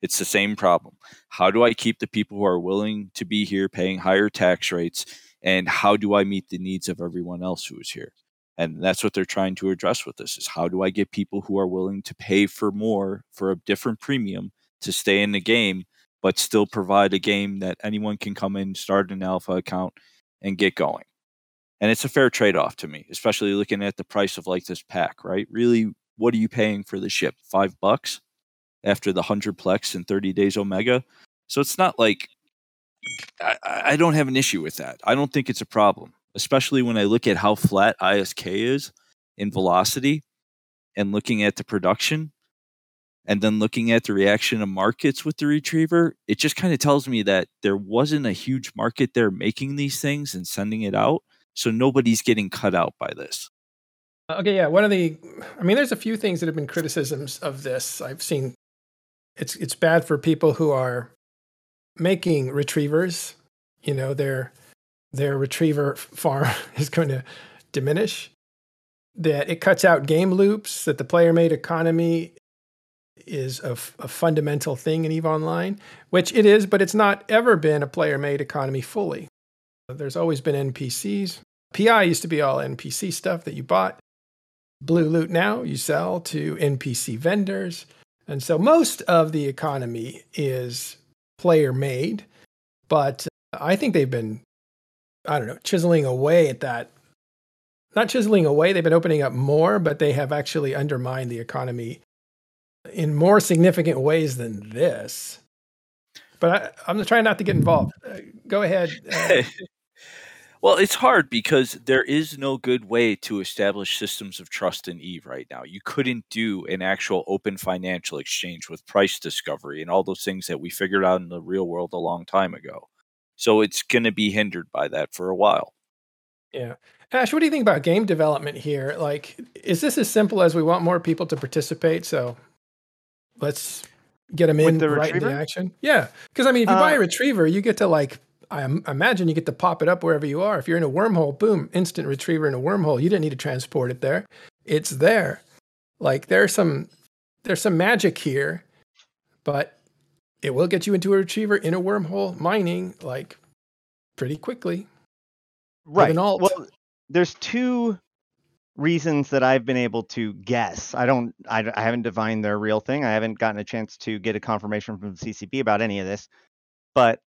It's the same problem. How do I keep the people who are willing to be here paying higher tax rates? And how do I meet the needs of everyone else who is here? And that's what they're trying to address with this is how do I get people who are willing to pay for more for a different premium to stay in the game but still provide a game that anyone can come in, start an alpha account, and get going. And it's a fair trade off to me, especially looking at the price of like this pack, right? Really, what are you paying for the ship? Five bucks after the hundred plex and 30 days Omega. So it's not like I, I don't have an issue with that. I don't think it's a problem, especially when I look at how flat ISK is in velocity and looking at the production and then looking at the reaction of markets with the retriever, it just kind of tells me that there wasn't a huge market there making these things and sending it out. So nobody's getting cut out by this. Uh, okay, yeah. One of the, I mean, there's a few things that have been criticisms of this. I've seen it's it's bad for people who are making retrievers. You know, their their retriever farm is going to diminish. That it cuts out game loops. That the player made economy is a, a fundamental thing in Eve Online, which it is, but it's not ever been a player made economy fully. There's always been NPCs. PI used to be all NPC stuff that you bought. Blue Loot now you sell to NPC vendors. And so most of the economy is player made, but I think they've been, I don't know, chiseling away at that. Not chiseling away, they've been opening up more, but they have actually undermined the economy in more significant ways than this. But I, am trying not to get involved. Uh, go ahead. Uh, well, it's hard because there is no good way to establish systems of trust in Eve right now. You couldn't do an actual open financial exchange with price discovery and all those things that we figured out in the real world a long time ago. So it's going to be hindered by that for a while. Yeah. Ash, what do you think about game development here? Like, is this as simple as we want more people to participate? So let's get them in the right retriever? into action. Yeah, because I mean, if you uh, buy a uh, retriever, you get to like I imagine you get to pop it up wherever you are. If you're in a wormhole, boom, instant retriever in a wormhole. You didn't need to transport it there; it's there. Like there's some there's some magic here, but it will get you into a retriever in a wormhole mining like pretty quickly. Right. Well, there's two reasons that I've been able to guess. I don't, I, I haven't divined their real thing. I haven't gotten a chance to get a confirmation from the CCP about any of this. But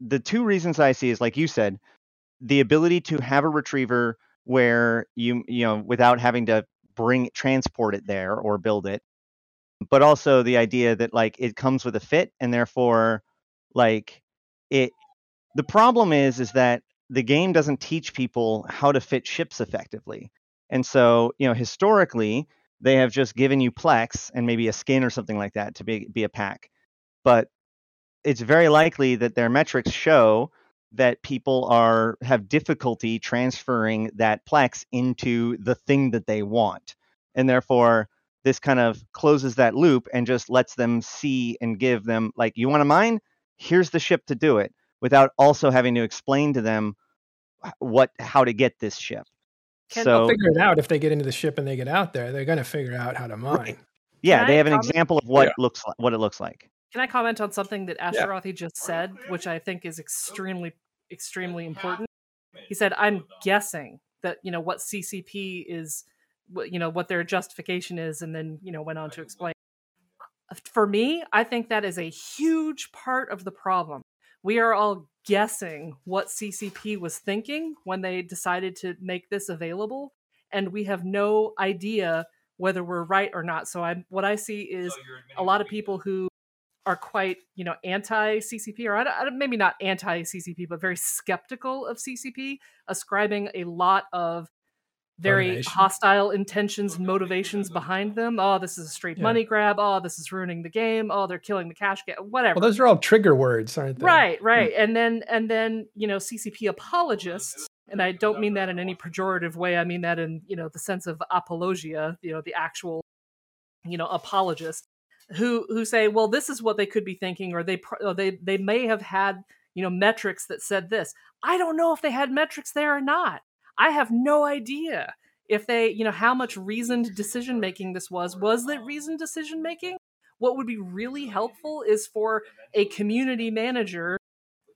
the two reasons I see is, like you said, the ability to have a retriever where you, you know, without having to bring transport it there or build it, but also the idea that like it comes with a fit and therefore like it the problem is is that the game doesn't teach people how to fit ships effectively and so, you know, historically, they have just given you Plex and maybe a skin or something like that to be, be a pack. But it's very likely that their metrics show that people are have difficulty transferring that Plex into the thing that they want. And therefore, this kind of closes that loop and just lets them see and give them like you want to mine here's the ship to do it without also having to explain to them what how to get this ship can so, figure it out if they get into the ship and they get out there. They're going to figure out how to mine. Right. Yeah, Can they I have an example of what yeah. looks like, what it looks like. Can I comment on something that Ashterothi yeah. just said, which I think is extremely extremely important? He said, "I'm guessing that you know what CCP is, you know what their justification is," and then you know went on to explain. For me, I think that is a huge part of the problem. We are all guessing what CCP was thinking when they decided to make this available, and we have no idea whether we're right or not. So I what I see is so a lot of people who are quite you know anti CCP or I I maybe not anti CCP but very skeptical of CCP, ascribing a lot of very Motivation. hostile intentions and motivations behind them. Oh, this is a straight yeah. money grab. Oh, this is ruining the game. Oh, they're killing the cash game. Whatever. Well, those are all trigger words, aren't they? Right, hmm. right. Yeah. And then and then you know CCP apologists, and I don't mean that in any pejorative way. I mean that in you know the sense of apologia. You know the actual you know apologist who who say, well, this is what they could be thinking, or they or they they may have had you know metrics that said this. I don't know if they had metrics there or not. I have no idea if they, you know, how much reasoned decision making this was. Was that reasoned decision making? What would be really helpful is for a community manager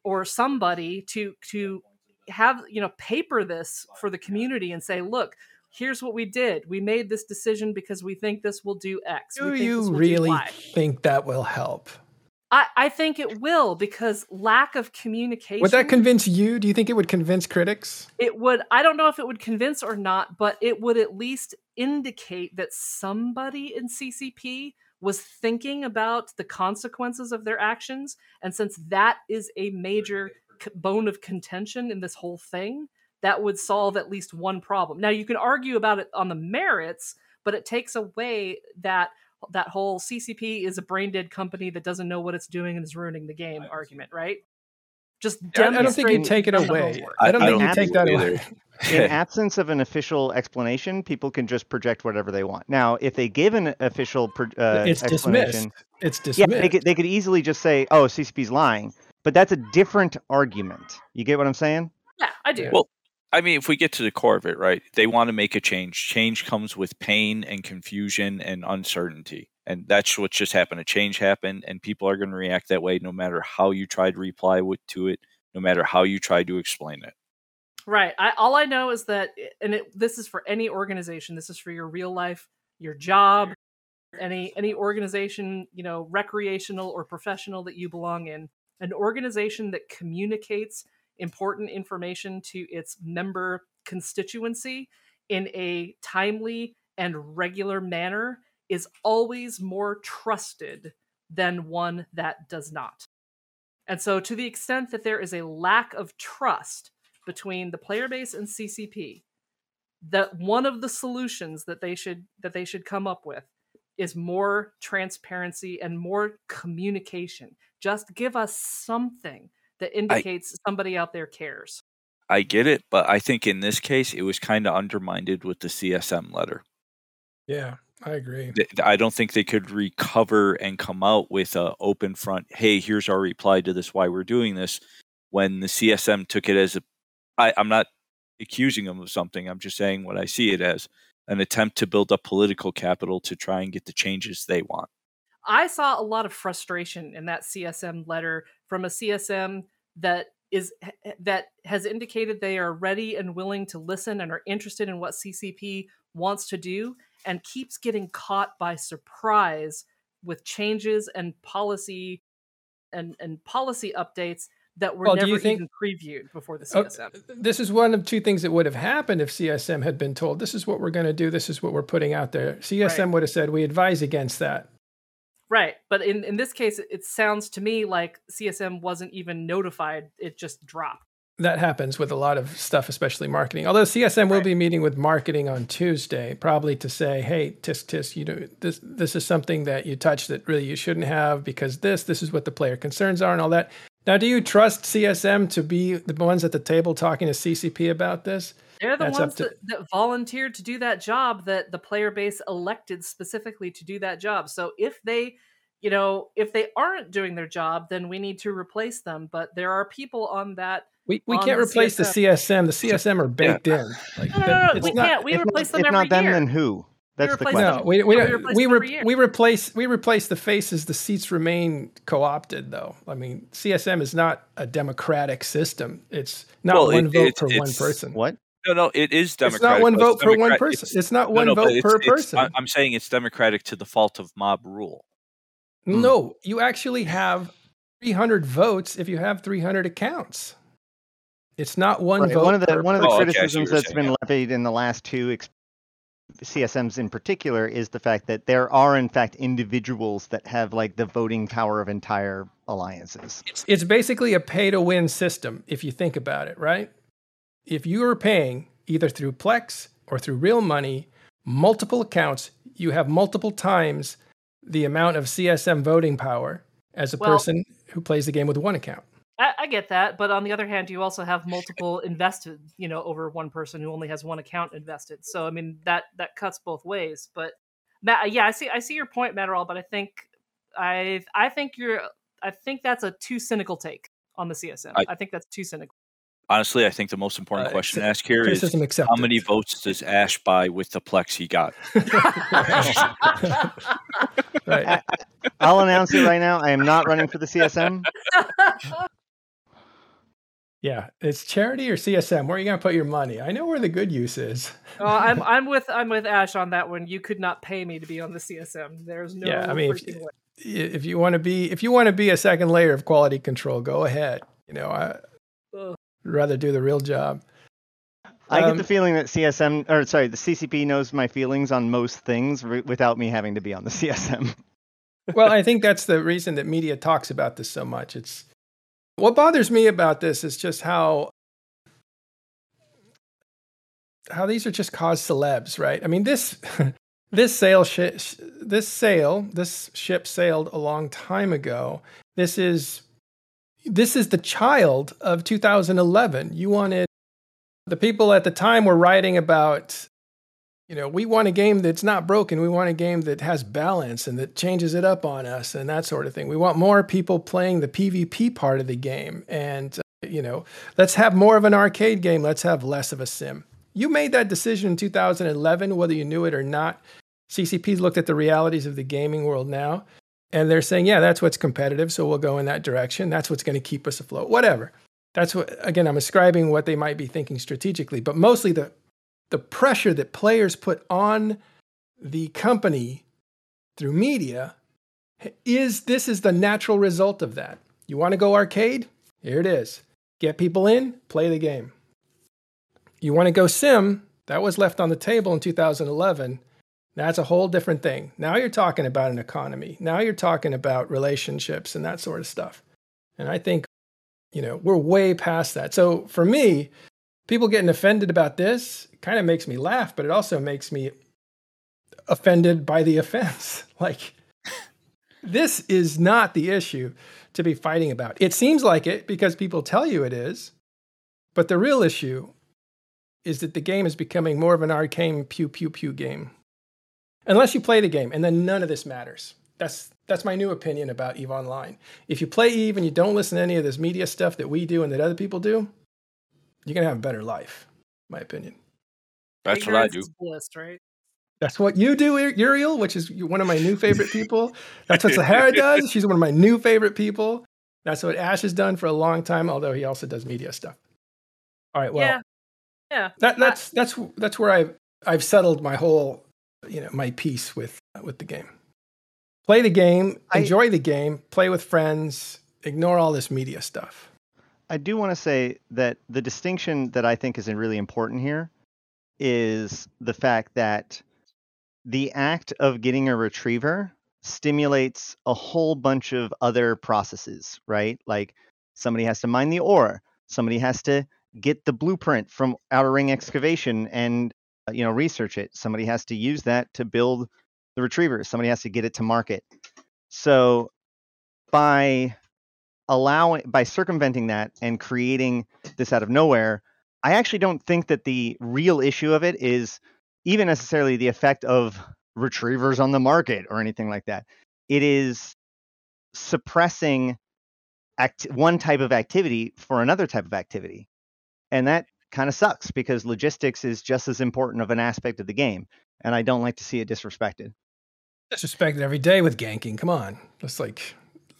or somebody to to have, you know, paper this for the community and say, look, here's what we did. We made this decision because we think this will do X. Do you really think that will help? I, I think it will because lack of communication. Would that convince you? Do you think it would convince critics? It would. I don't know if it would convince or not, but it would at least indicate that somebody in CCP was thinking about the consequences of their actions. And since that is a major c- bone of contention in this whole thing that would solve at least one problem. Now you can argue about it on the merits, but it takes away that that whole CCP is a brain dead company that doesn't know what it's doing and is ruining the game argument, right? Just I I don't think you take it away. homework. I don't I think don't you take that either. away. in absence of an official explanation, people can just project whatever they want. Now, if they give an official pro- uh, it's explanation, dismissed. It's yeah, they could they could easily just say, "Oh, CCP's lying," but that's a different argument. You get what I'm saying? Yeah, I do. Well, I mean, if we get to the core of it, right? They want to make a change. Change comes with pain and confusion and uncertainty. And that's what just happened. A change happened, and people are going to react that way no matter how you try to reply with, to it, no matter how you try to explain it. Right. I, all I know is that, eh, and it, this is for any organization. This is for your real life, your job, any any organization, you know, recreational or professional that you belong in. An organization that communicates important information to its member constituency in a timely and regular manner is always more trusted than one that does not. And so, to the extent that there is a lack of trust between the player base and CCP, that one of the solutions that they should that they should come up with is more transparency and more communication. Just give us something that indicates somebody out there cares. I get it, but I think in this case, it was kind of undermined with the CSM letter. yeah, I agree. I don't think they could recover and come out with a open front. Hey, here's our reply to this. Why we're doing this? When the CSM took it as a, I, I'm not accusing them of something. I'm just saying what I see it as an attempt to build up political capital to try and get the changes they want. I saw a lot of frustration in that CSM letter from a CSM that is that has indicated they are ready and willing to listen and are interested in what CCP wants to do and keeps getting caught by surprise with changes and policy and and policy updates that were Well, do never you think- even previewed before the Oh, CSM. this is one of two things that would have happened if CSM had been told, this is what we're going to do, this is what we're putting out there. CSM would have said, we advise against that. Right, but in in this case, it sounds to me like CSM wasn't even notified; it just dropped. That happens with a lot of stuff, especially marketing. Although CSM will be meeting with marketing on Tuesday, probably to say, hey, tisk tisk, you know, this this is something that you touched that really you shouldn't have because this, this is what the player concerns are and all that. Now, do you trust CSM to be the ones at the table talking to CCP about this? They're the That's ones to- that, that volunteered to do that job that the player base elected specifically to do that job. So if they, you know, if they aren't doing their job, then we need to replace them. But there are people on that. We, we On can't the replace the CSM. The CSM are baked in. Like, No, no, no, it's we not- can't. We if replace not, them if every not them, year. then who? That's the question. No, we we, We replace we, re- we replace we replace the faces. The seats remain co-opted, though. I mean, CSM is not a democratic system. It's not Well, one it- vote it's- per one person. What? No, no, it is democratic. It's not one vote it's per one person. it's- It's, not one no, but vote it's- per it's- person. I- I'm saying it's democratic to the fault of mob rule. Hmm. no, you actually have 300 votes if you have 300 accounts. It's not one Right, vote. one of the per one of the Oh, okay, I see what criticisms you're that's saying, been yeah. levied in the last two ex- CSMs in particular is the fact that there are in fact individuals that have like the voting power of entire alliances. It's basically a pay to win system if you think about it, right? If you are paying either through Plex or through real money, multiple accounts, you have multiple times the amount of CSM voting power as a Well- person who plays the game with one account. I, I get that, but on the other hand, you also have multiple invested, you know, over one person who only has one account invested. So I mean that that cuts both ways. But Matt, yeah, I see I see your point, Matterall, but I think I I think you're I think that's a too cynical take on the CSM. I, I- think that's too cynical. Honestly, I think the most important Uh, question to ask here is accepted. how many votes does Ash buy with the Plex he got? right. I'll announce it right now. I am not running for the CSM. Yeah, it's charity or CSM. Where are you going to put your money? I know where the good use is. Oh, I'm I'm with I'm with Ash on that one. You could not pay me to be on the CSM. There's no Yeah, I mean, if- freaking if you want to be if you want to be a second layer of quality control, go ahead. You know, I Ugh. would rather do the real job. I get Um, the feeling that CSM or sorry, the CCP knows my feelings on most things r- without me having to be on the CSM. well, I think that's the reason that media talks about this so much. It's what bothers me about this is just how how these are just cause celebs, right? I mean, this this sail sh- this sail this ship sailed a long time ago. This is this is the child of 2011. You wanted the people at the time were writing about you know, we want a game that's not broken. We want a game that has balance and that changes it up on us and that sort of thing. We want more people playing the PvP part of the game. And, uh, you know, let's have more of an arcade game. Let's have less of a sim. You made that decision in 2011, whether you knew it or not. CCP's looked at the realities of the gaming world now, and they're saying, yeah, that's what's competitive. So we'll go in that direction. That's what's going to keep us afloat. Whatever. That's what, again, I'm ascribing what they might be thinking strategically, but mostly the the pressure that players put on the company through media is this is the natural result of that. You want to go arcade? Here it is. Get people in, play the game. You want to go sim? That was left on the table in 2011. That's a whole different thing. Now you're talking about an economy. Now you're talking about relationships and that sort of stuff. And I think, you know, we're way past that. So for me, people getting offended about this kind of makes me laugh, but it also makes me offended by the offense. like, this is not the issue to be fighting about. It seems like it because people tell you it is, but the real issue is that the game is becoming more of an arcane pew pew pew game. Unless you play the game, and then none of this matters. That's that's my new opinion about Eve Online. If you play Eve and you don't listen to any of this media stuff that we do and that other people do, you're gonna have a better life, my opinion. That's what I do. Bliss, right? That's what you do, Uriel, which is one of my new favorite people. That's what Sahara does. She's one of my new favorite people. That's what Ash has done for a long time, although he also does media stuff. All right, well, yeah, yeah. That, that's that's that's where I've I've settled my whole, you know, my piece with with the game. Play the game, enjoy I, the game, play with friends, ignore all this media stuff. I do want to say that the distinction that I think is really important here is the fact that the act of getting a retriever stimulates a whole bunch of other processes, right? Like somebody has to mine the ore, somebody has to get the blueprint from outer ring excavation and Uh, you know research it. Somebody has to use that to build the retriever. Somebody has to get it to market. So by allowing by circumventing that and creating this out of nowhere, I actually don't think that the real issue of it is even necessarily the effect of retrievers on the market or anything like that. It is suppressing act- one type of activity for another type of activity. And that kind of sucks because logistics is just as important of an aspect of the game. And I don't like to see it disrespected. Disrespected every day with ganking. Come on. It's like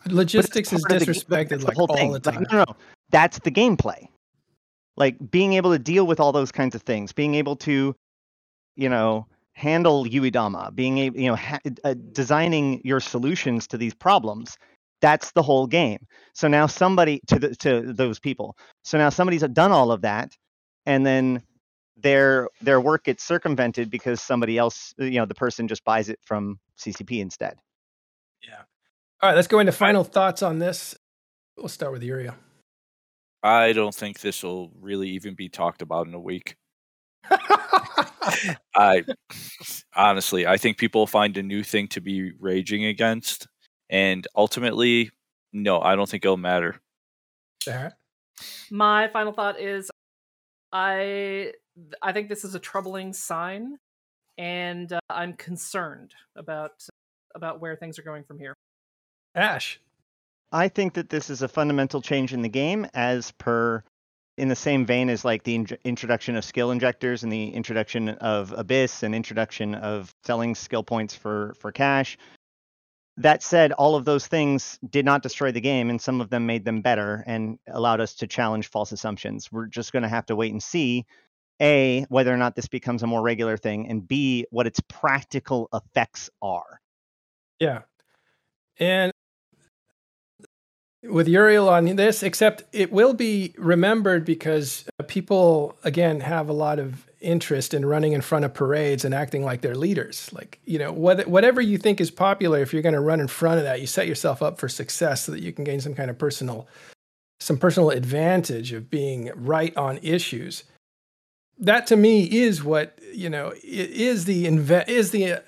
logistics is disrespected the, like the all thing. the time. Like, no, no, that's the gameplay. Like being able to deal with all those kinds of things, being able to, you know, handle Uedama, being able, you know, ha- uh, designing your solutions to these problems. That's the whole game. So now somebody to the, to those people. So now somebody's done all of that, and then their their work gets circumvented because somebody else, you know, the person just buys it from CCP instead. Yeah. All right, let's go into final thoughts on this. We'll start with Uriel. I don't think this will really even be talked about in a week. I honestly, I think people find a new thing to be raging against, and ultimately, no, I don't think it'll matter. Sarah? My final thought is, I I think this is a troubling sign, and uh, I'm concerned about about where things are going from here. Ash. I think that this is a fundamental change in the game, as per in the same vein as like the in- introduction of skill injectors and the introduction of Abyss and introduction of selling skill points for for cash. That said, all of those things did not destroy the game, and some of them made them better and allowed us to challenge false assumptions. We're just going to have to wait and see a whether or not this becomes a more regular thing, and b what its practical effects are. Yeah, and with Uriel on this, except it will be remembered because people, again, have a lot of interest in running in front of parades and acting like they're leaders. Like, you know, whatever you think is popular, if you're going to run in front of that, you set yourself up for success so that you can gain some kind of personal some personal advantage of being right on issues. That to me is what you know is the is the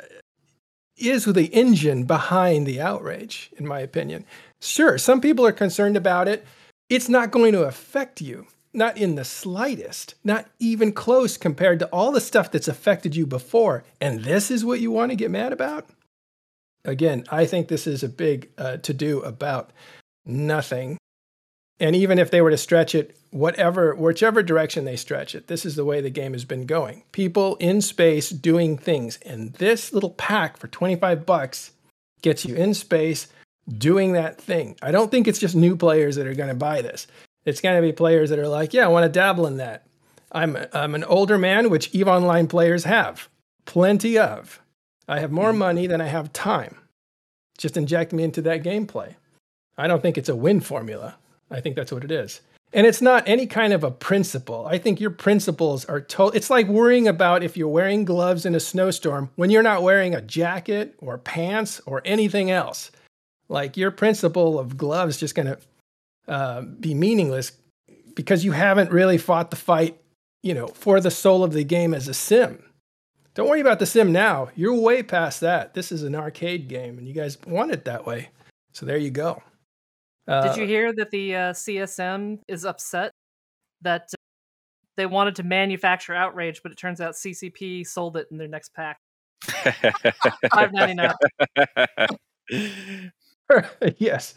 is the engine behind the outrage, in my opinion. Sure, some people are concerned about it. It's not going to affect you, not in the slightest, not even close compared to all the stuff that's affected you before. And this is what you want to get mad about? Again, I think this is a big uh, to do about nothing. And even if they were to stretch it, whatever, whichever direction they stretch it, this is the way the game has been going. People in space doing things. And this little pack for 25 bucks gets you in space doing that thing. I don't think it's just new players that are going to buy this. It's going to be players that are like, yeah, I want to dabble in that. I'm, I'm an older man, which EVE Online players have plenty of. I have more mm-hmm. money than I have time. Just inject me into that gameplay. I don't think it's a win formula. I think that's what it is. And it's not any kind of a principle. I think your principles are total. It's like worrying about if you're wearing gloves in a snowstorm when you're not wearing a jacket or pants or anything else. Like your principle of gloves just going to uh, be meaningless because you haven't really fought the fight, you know, for the soul of the game as a sim. Don't worry about the sim now. You're way past that. This is an arcade game, and you guys want it that way. So there you go. Uh, Did you hear that the uh, CSM is upset that uh, they wanted to manufacture Outrage, but it turns out CCP sold it in their next pack. Five ninety nine. yes.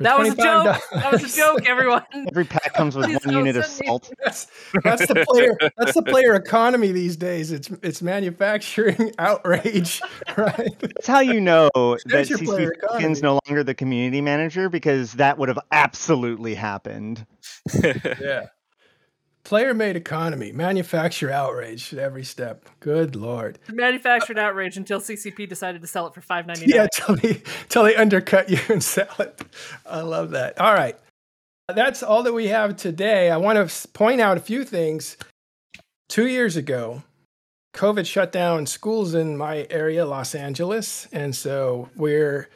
That was a joke. That was a joke, everyone. Every pack comes with one unit of salt. That's, that's, the player. That's the player economy these days. It's it's manufacturing outrage, right? That's how you know that CC is no longer the community manager because that would have absolutely happened. yeah. Player made economy, manufacture outrage at every step. Good lord. Manufactured outrage until CCP decided to sell it for five ninety nine. Yeah, till they till they undercut you and sell it. I love that. All right. That's all that we have today. I want to point out a few things. Two years ago, COVID shut down schools in my area, Los Angeles. And so we're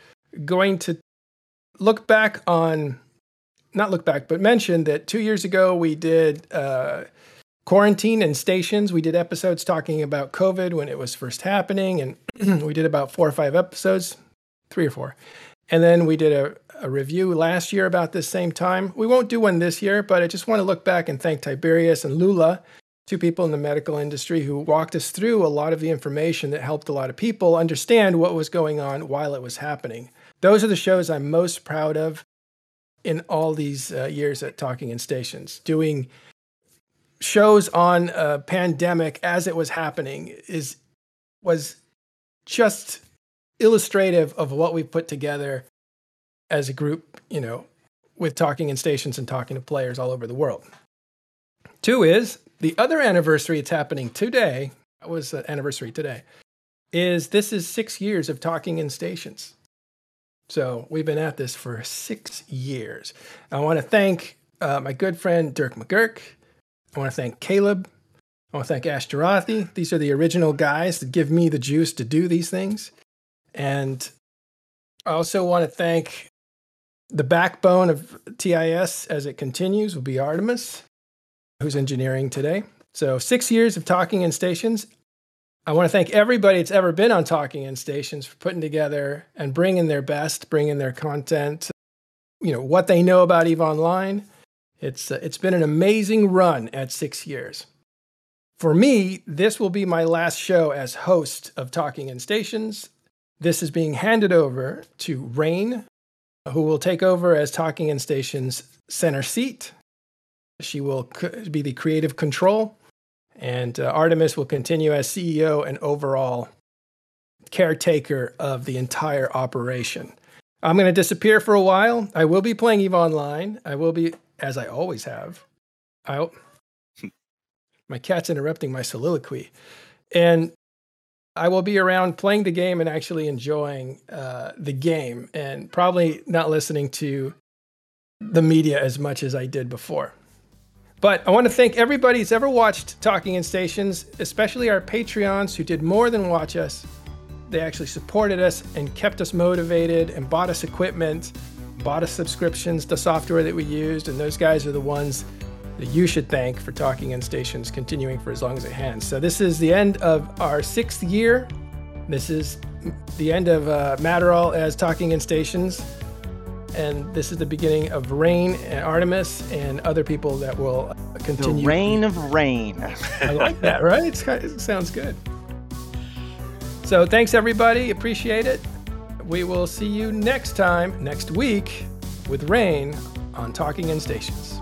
going to look back on not look back, but mention that two years ago we did uh, quarantine and stations. We did episodes talking about COVID when it was first happening, and we did about four or five episodes, three or four. And then we did a, a review last year about this same time. We won't do one this year, but I just want to look back and thank Tiberius and Lula, two people in the medical industry who walked us through a lot of the information that helped a lot of people understand what was going on while it was happening. Those are the shows I'm most proud of in all these uh, years at Talking in Stations, doing shows on a pandemic as it was happening is was just illustrative of what we've put together as a group, you know, with talking in stations and talking to players all over the world. Two is the other anniversary it's happening today, that was the anniversary today, is this is six years of talking in stations. So we've been at this for six years. I want to thank uh, my good friend Dirk McGurk. I want to thank Caleb. I want to thank Ashterothi. These are the original guys that give me the juice to do these things. And I also want to thank the backbone of TIS as it continues will be Artemis, who's engineering today. So, six years of talking in stations. I want to thank everybody that's ever been on Talking in Stations for putting together and bringing their best, bringing their content, you know, what they know about EVE Online. It's, uh, it's been an amazing run at six years. For me, this will be my last show as host of Talking in Stations. This is being handed over to Rain, who will take over as Talking in Stations center seat. She will be the creative control and uh, Artemis will continue as CEO and overall caretaker of the entire operation. I'm going to disappear for a while. I will be playing EVE Online. I will be, as I always have. I, my cat's interrupting my soliloquy. And I will be around playing the game and actually enjoying uh, the game and probably not listening to the media as much as I did before. But I want to thank everybody who's ever watched Talking in Stations, especially our Patreons who did more than watch us. They actually supported us and kept us motivated and bought us equipment. bought us subscriptions to software that we used, and those guys are the ones that you should thank for Talking in Stations continuing for as long as it has. So this is the end of our sixth year. This is the end of uh, Matterall as Talking in Stations. And this is the beginning of Rain and Artemis and other people that will continue. The reign of rain. I like that, right? It's, it sounds good. So thanks, everybody. Appreciate it. We will see you next time, next week, with Rain on Talking in Stations.